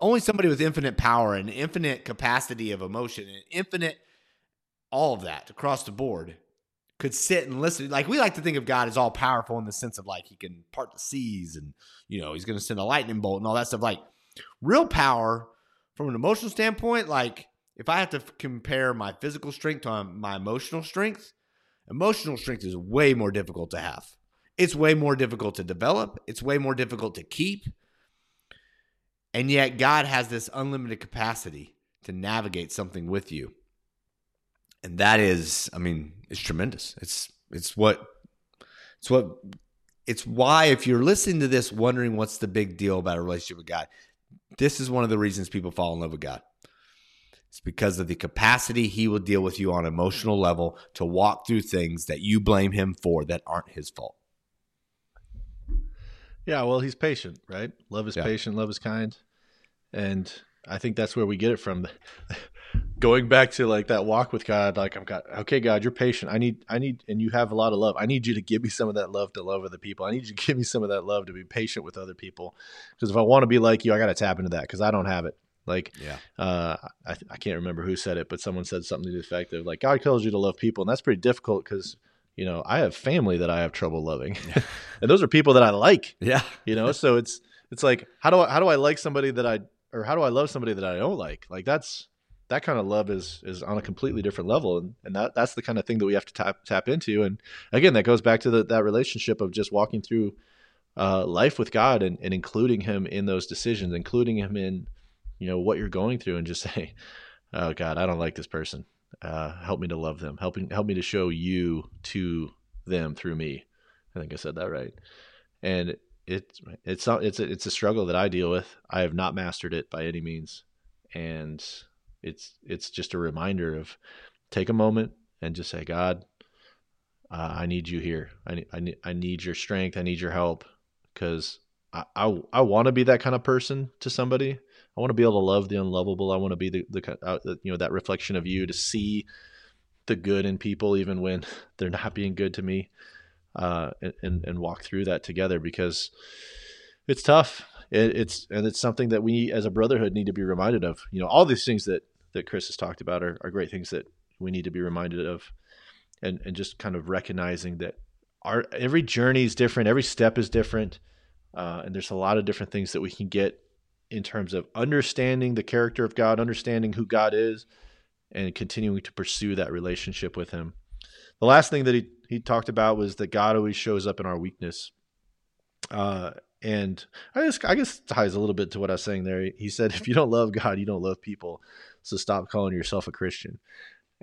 S3: Only somebody with infinite power and infinite capacity of emotion and infinite all of that across the board could sit and listen. Like we like to think of God as all powerful in the sense of like he can part the seas and you know he's going to send a lightning bolt and all that stuff. Like real power from an emotional standpoint, like if I have to compare my physical strength to my emotional strength, emotional strength is way more difficult to have. It's way more difficult to develop. It's way more difficult to keep. And yet God has this unlimited capacity to navigate something with you and that is i mean it's tremendous it's it's what it's what it's why if you're listening to this wondering what's the big deal about a relationship with god this is one of the reasons people fall in love with god. It's because of the capacity he will deal with you on an emotional level to walk through things that you blame him for that aren't his fault.
S2: Yeah well he's patient right? Love is yeah. patient love is kind. And i think that's where we get it from going back to like that walk with God, like I'm God, okay, God, you're patient. I need, I need, and you have a lot of love. I need you to give me some of that love to love other people. I need you to give me some of that love to be patient with other people. Because if I want to be like you, I got to tap into that because I don't have it. Like, yeah, uh, I, I can't remember who said it, but someone said something to the effect of like, God tells you to love people, and that's pretty difficult because you know I have family that I have trouble loving, and those are people that I like.
S3: Yeah,
S2: you know, so it's it's like how do I how do I like somebody that I or how do I love somebody that I don't like? Like that's that kind of love is is on a completely different level. And, and that that's the kind of thing that we have to tap tap into. And again that goes back to the, that relationship of just walking through uh, life with God and, and including him in those decisions including him in you know what you're going through and just say oh God I don't like this person. Uh, help me to love them. Helping help me to show you to them through me. I think I said that right. And it's it's it's a, it's a struggle that I deal with. I have not mastered it by any means. And it's it's just a reminder of take a moment and just say, God, uh, I need you here. I need, I need I need your strength. I need your help because I I, I want to be that kind of person to somebody. I want to be able to love the unlovable. I want to be the, the uh, you know that reflection of you to see the good in people even when they're not being good to me, uh, and and walk through that together because it's tough. It, it's and it's something that we as a brotherhood need to be reminded of. You know, all these things that that Chris has talked about are, are great things that we need to be reminded of and, and just kind of recognizing that our every journey is different, every step is different. Uh, and there's a lot of different things that we can get in terms of understanding the character of God, understanding who God is, and continuing to pursue that relationship with Him. The last thing that he, he talked about was that God always shows up in our weakness. Uh, and I guess I guess ties a little bit to what I was saying there. He said, "If you don't love God, you don't love people." So stop calling yourself a Christian.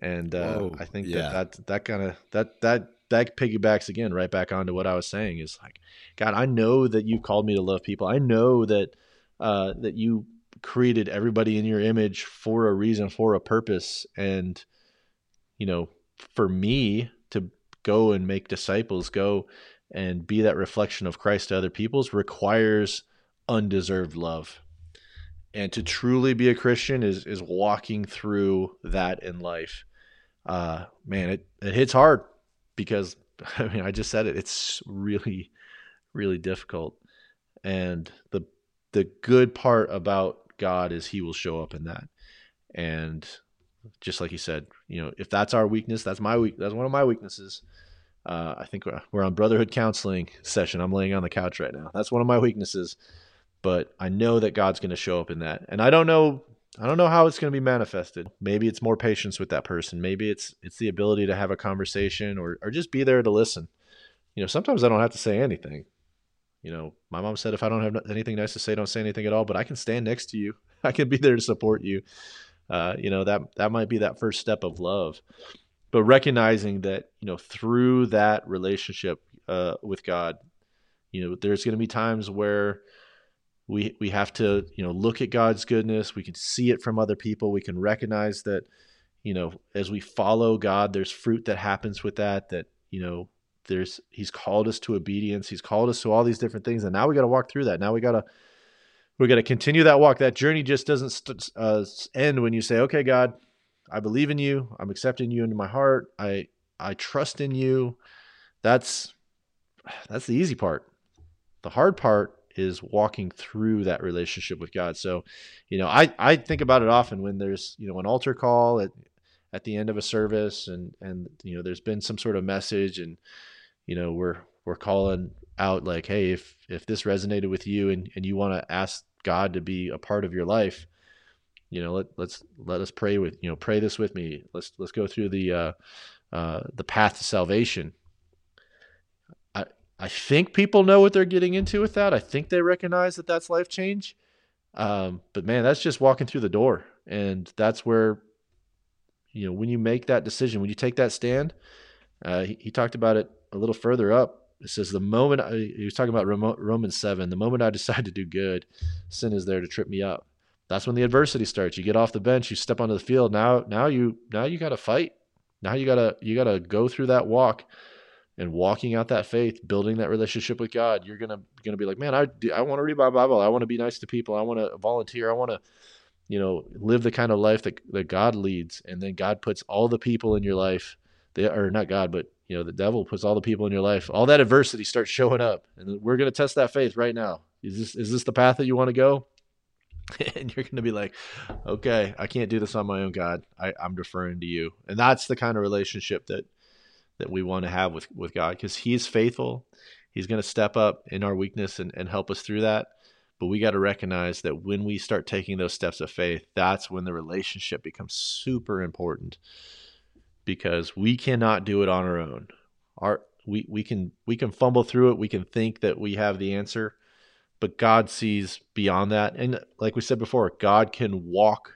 S2: And uh, I think yeah. that that, that kind of that that that piggybacks again right back onto what I was saying is like, God, I know that you called me to love people. I know that uh, that you created everybody in your image for a reason, for a purpose, and you know, for me to go and make disciples, go and be that reflection of Christ to other people's requires undeserved love and to truly be a Christian is is walking through that in life. Uh, man, it it hits hard because I mean I just said it. It's really really difficult, and the the good part about God is He will show up in that, and just like you said, you know, if that's our weakness, that's my weak. That's one of my weaknesses. Uh, I think we're on brotherhood counseling session. I'm laying on the couch right now. That's one of my weaknesses but I know that God's going to show up in that. And I don't know I don't know how it's going to be manifested. Maybe it's more patience with that person. Maybe it's it's the ability to have a conversation or or just be there to listen. You know, sometimes I don't have to say anything. You know, my mom said if I don't have anything nice to say, don't say anything at all, but I can stand next to you. I can be there to support you. Uh, you know, that that might be that first step of love. But recognizing that, you know, through that relationship uh, with God, you know, there's going to be times where we we have to you know look at God's goodness. We can see it from other people. We can recognize that you know as we follow God, there's fruit that happens with that. That you know there's he's called us to obedience. He's called us to all these different things. And now we got to walk through that. Now we got to we got to continue that walk. That journey just doesn't st- uh, end when you say okay god i believe in you. I'm accepting you into my heart. I i trust in you. That's that's the easy part. The hard part is walking through that relationship with god. So you know i i think about it often when there's you know an altar call at at the end of a service and and you know there's been some sort of message and you know we're we're calling out like hey if if this resonated with you and and you want to ask god to be a part of your life you know let let's let us pray with you know pray this with me. Let's let's go through the uh uh the path to salvation i think people know what they're getting into with that i think they recognize that that's life change um but man that's just walking through the door and that's where you know when you make that decision when you take that stand uh, he, he talked about it a little further up. It says, The moment I, he was talking about Romans 7, the moment I decide to do good, sin is there to trip me up. That's when the adversity starts. You get off the bench, you step onto the field. Now, now you, now you got to fight. Now you got to, you got to go through that walk and walking out that faith, building that relationship with God. You're going to be like, man, I, I want to read my Bible. I want to be nice to people. I want to volunteer. I want to, you know, live the kind of life that, that God leads. And then God puts all the people in your life, they are not God, but you know the devil puts all the people in your life all that adversity starts showing up and we're to test that faith right now is this is this the path that you want to go and you're going to be like okay i can't do this on my own god I, i'm deferring to you and that's the kind of relationship that that we want to have with with god because he's faithful he's going to step up in our weakness and, and help us through that but we got to recognize that when we start taking those steps of faith that's when the relationship becomes super important because we cannot do it on our own. Our we we can we can fumble through it. We can think that we have the answer, but God sees beyond that. And like we said before, God can walk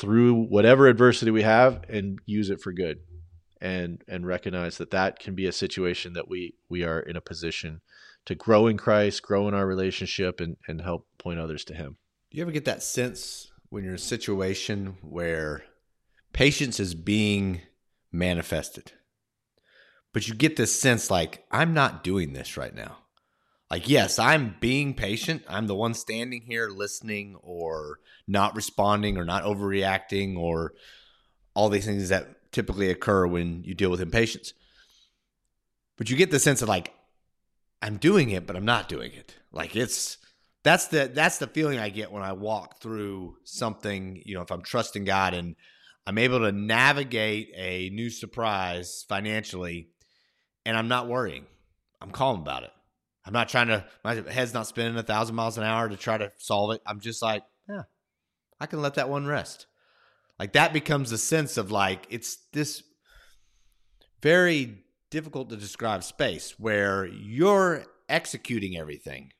S2: through whatever adversity we have and use it for good. And and recognize that that can be a situation that we we are in a position to grow in Christ, grow in our relationship and and help point others to him.
S3: Do you ever get that sense when you're in a situation where patience is being manifested. But you get this sense like, I'm not doing this right now. Like, yes, I'm being patient. I'm the one standing here listening or not responding or not overreacting or all these things that typically occur when you deal with impatience. But you get the sense of like, I'm doing it, but I'm not doing it. Like it's that's the that's the feeling I get when I walk through something, you know, if I'm trusting God and I'm able to navigate a new surprise financially, and I'm not worrying. I'm calm about it. I'm not trying to, my head's not spinning a thousand miles an hour to try to solve it. I'm just like, yeah, I can let that one rest. Like that becomes a sense of like, it's this very difficult to describe space where you're executing everything,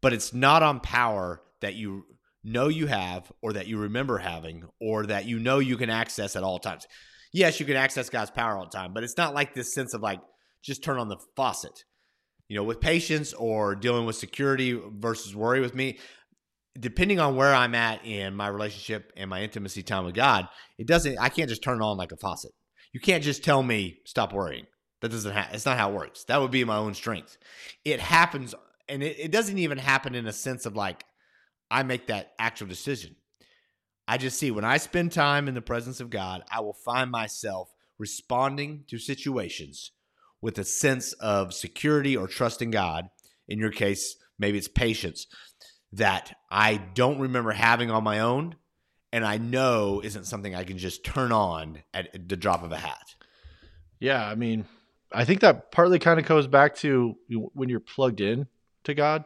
S3: but it's not on power that you know you have or that you remember having or that you know you can access at all times. Yes, you can access God's power all the time, but it's not like this sense of like just turn on the faucet. You know, with patience or dealing with security versus worry with me, depending on where I'm at in my relationship and my intimacy time with God, it doesn't I can't just turn on like a faucet. You can't just tell me stop worrying. That doesn't ha- it's not how it works. That would be my own strength. It happens and it, it doesn't even happen in a sense of like I make that actual decision. I just see when I spend time in the presence of God, I will find myself responding to situations with a sense of security or trust in God. In your case, maybe it's patience that I don't remember having on my own and I know isn't something I can just turn on at the drop of a hat.
S2: Yeah, I mean, I think that partly kind of goes back to when you're plugged in to God,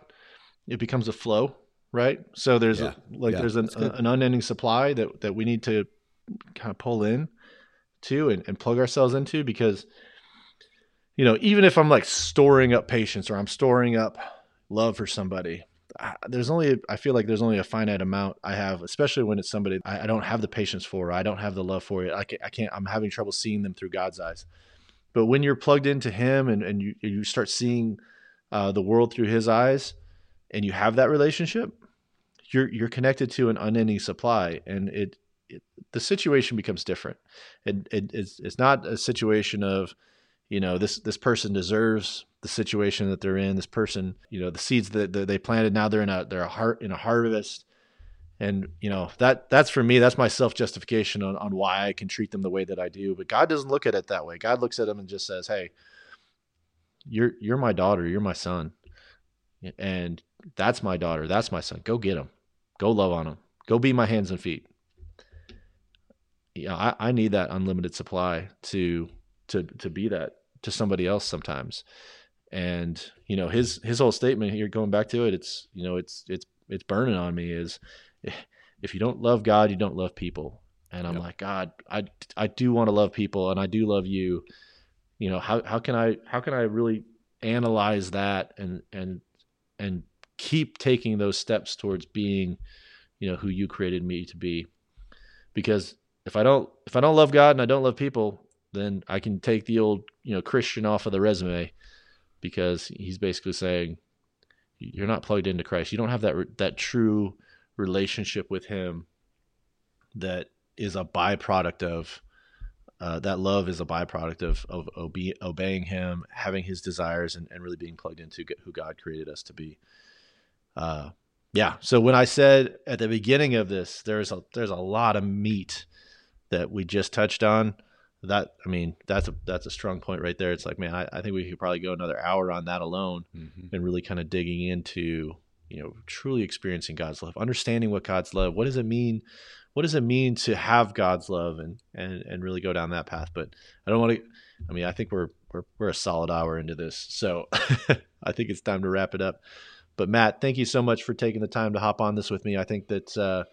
S2: it becomes a flow right? So there's yeah. a, like yeah, there's an, a, an unending supply that that we need to kind of pull in to and, and plug ourselves into because you know even if I'm like storing up patience or I'm storing up love for somebody there's only I feel like there's only a finite amount I have, especially when it's somebody I, I don't have the patience for, I don't have the love for it. I can't, I can't. I'm having trouble seeing them through God's eyes. But when you're plugged into Him and and you you start seeing uh, the world through His eyes, and you have that relationship, you're you're connected to an unending supply, and it, it the situation becomes different. It, it it's it's not a situation of you know this this person deserves the situation that they're in. This person, you know, the seeds that, that they planted now they're in a they're a heart in a harvest. And you know that that's for me. That's my self justification on, on why I can treat them the way that I do. But God doesn't look at it that way. God looks at them and just says, "Hey, you're you're my daughter. You're my son, and that's my daughter. That's my son. Go get them. Go love on them. Go be my hands and feet." Yeah, I, I need that unlimited supply to to to be that to somebody else sometimes and you know his his whole statement here going back to it it's you know it's it's it's burning on me is if you don't love god you don't love people. And i'm yep. like god i i do want to love people and i do love you. You know how how can i how can i really analyze that and and and keep taking those steps towards being you know who you created me to be? Because if i don't if i don't love god and i don't love people then I can take the old, you know, Christian off of the resume because he's basically saying you're not plugged into Christ. You don't have that that true relationship with him that is a byproduct of uh, that love is a byproduct of of obe- obeying him, having his desires, and, and really being plugged into who God created us to be. Uh, yeah. So when I said at the beginning of this, there's a there's a lot of meat that we just touched on that I mean that's a that's a strong point right there. It's like man, I, I think we could probably go another hour on that alone mm-hmm. and really kind of digging into you know truly experiencing God's love, understanding what God's love. What does it mean? What does it mean to have God's love and and and really go down that path? But I don't want to. I mean, I think we're we're we're a solid hour into this, so I think it's time to wrap it up. But Matt, thank you so much for taking the time to hop on this with me. I think that uh,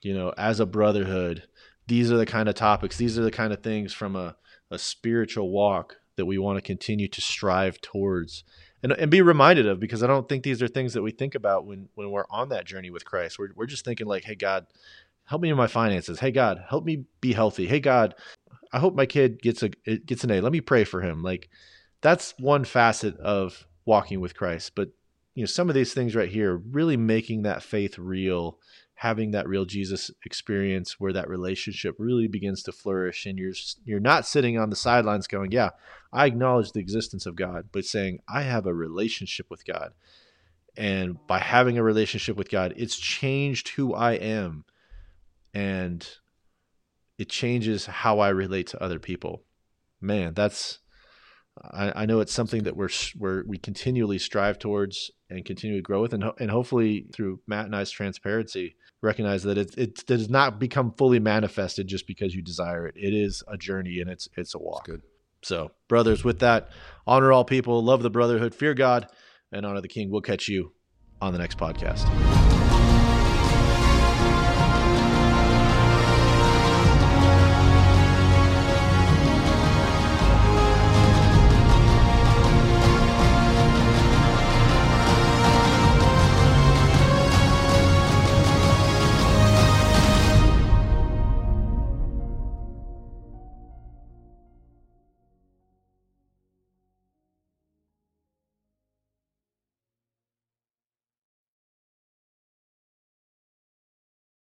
S2: you know, as a brotherhood these are the kind of topics, these are the kind of things from a, a spiritual walk that we want to continue to strive towards and, and be reminded of because I don't think these are things that we think about when, when we're on that journey with Christ. We're, we're just thinking like, Hey God, help me in my finances. Hey God, help me be healthy. Hey God, I hope my kid gets a, gets an A. Let me pray for him. Like that's one facet of walking with Christ. But you know, some of these things right here, really making that faith real having that real Jesus experience where that relationship really begins to flourish and you're you're not sitting on the sidelines going, yeah, I acknowledge the existence of God, but saying I have a relationship with God. And by having a relationship with God, it's changed who I am and it changes how I relate to other people. Man, that's I, I know it's something that we're, we're we continually strive towards and continue to grow with, and and hopefully through Matt and I's transparency, recognize that it it does not become fully manifested just because you desire it. It is a journey and it's it's a walk.
S3: That's good.
S2: So, brothers, with that, honor all people, love the brotherhood, fear God, and honor the King. We'll catch you on the next podcast.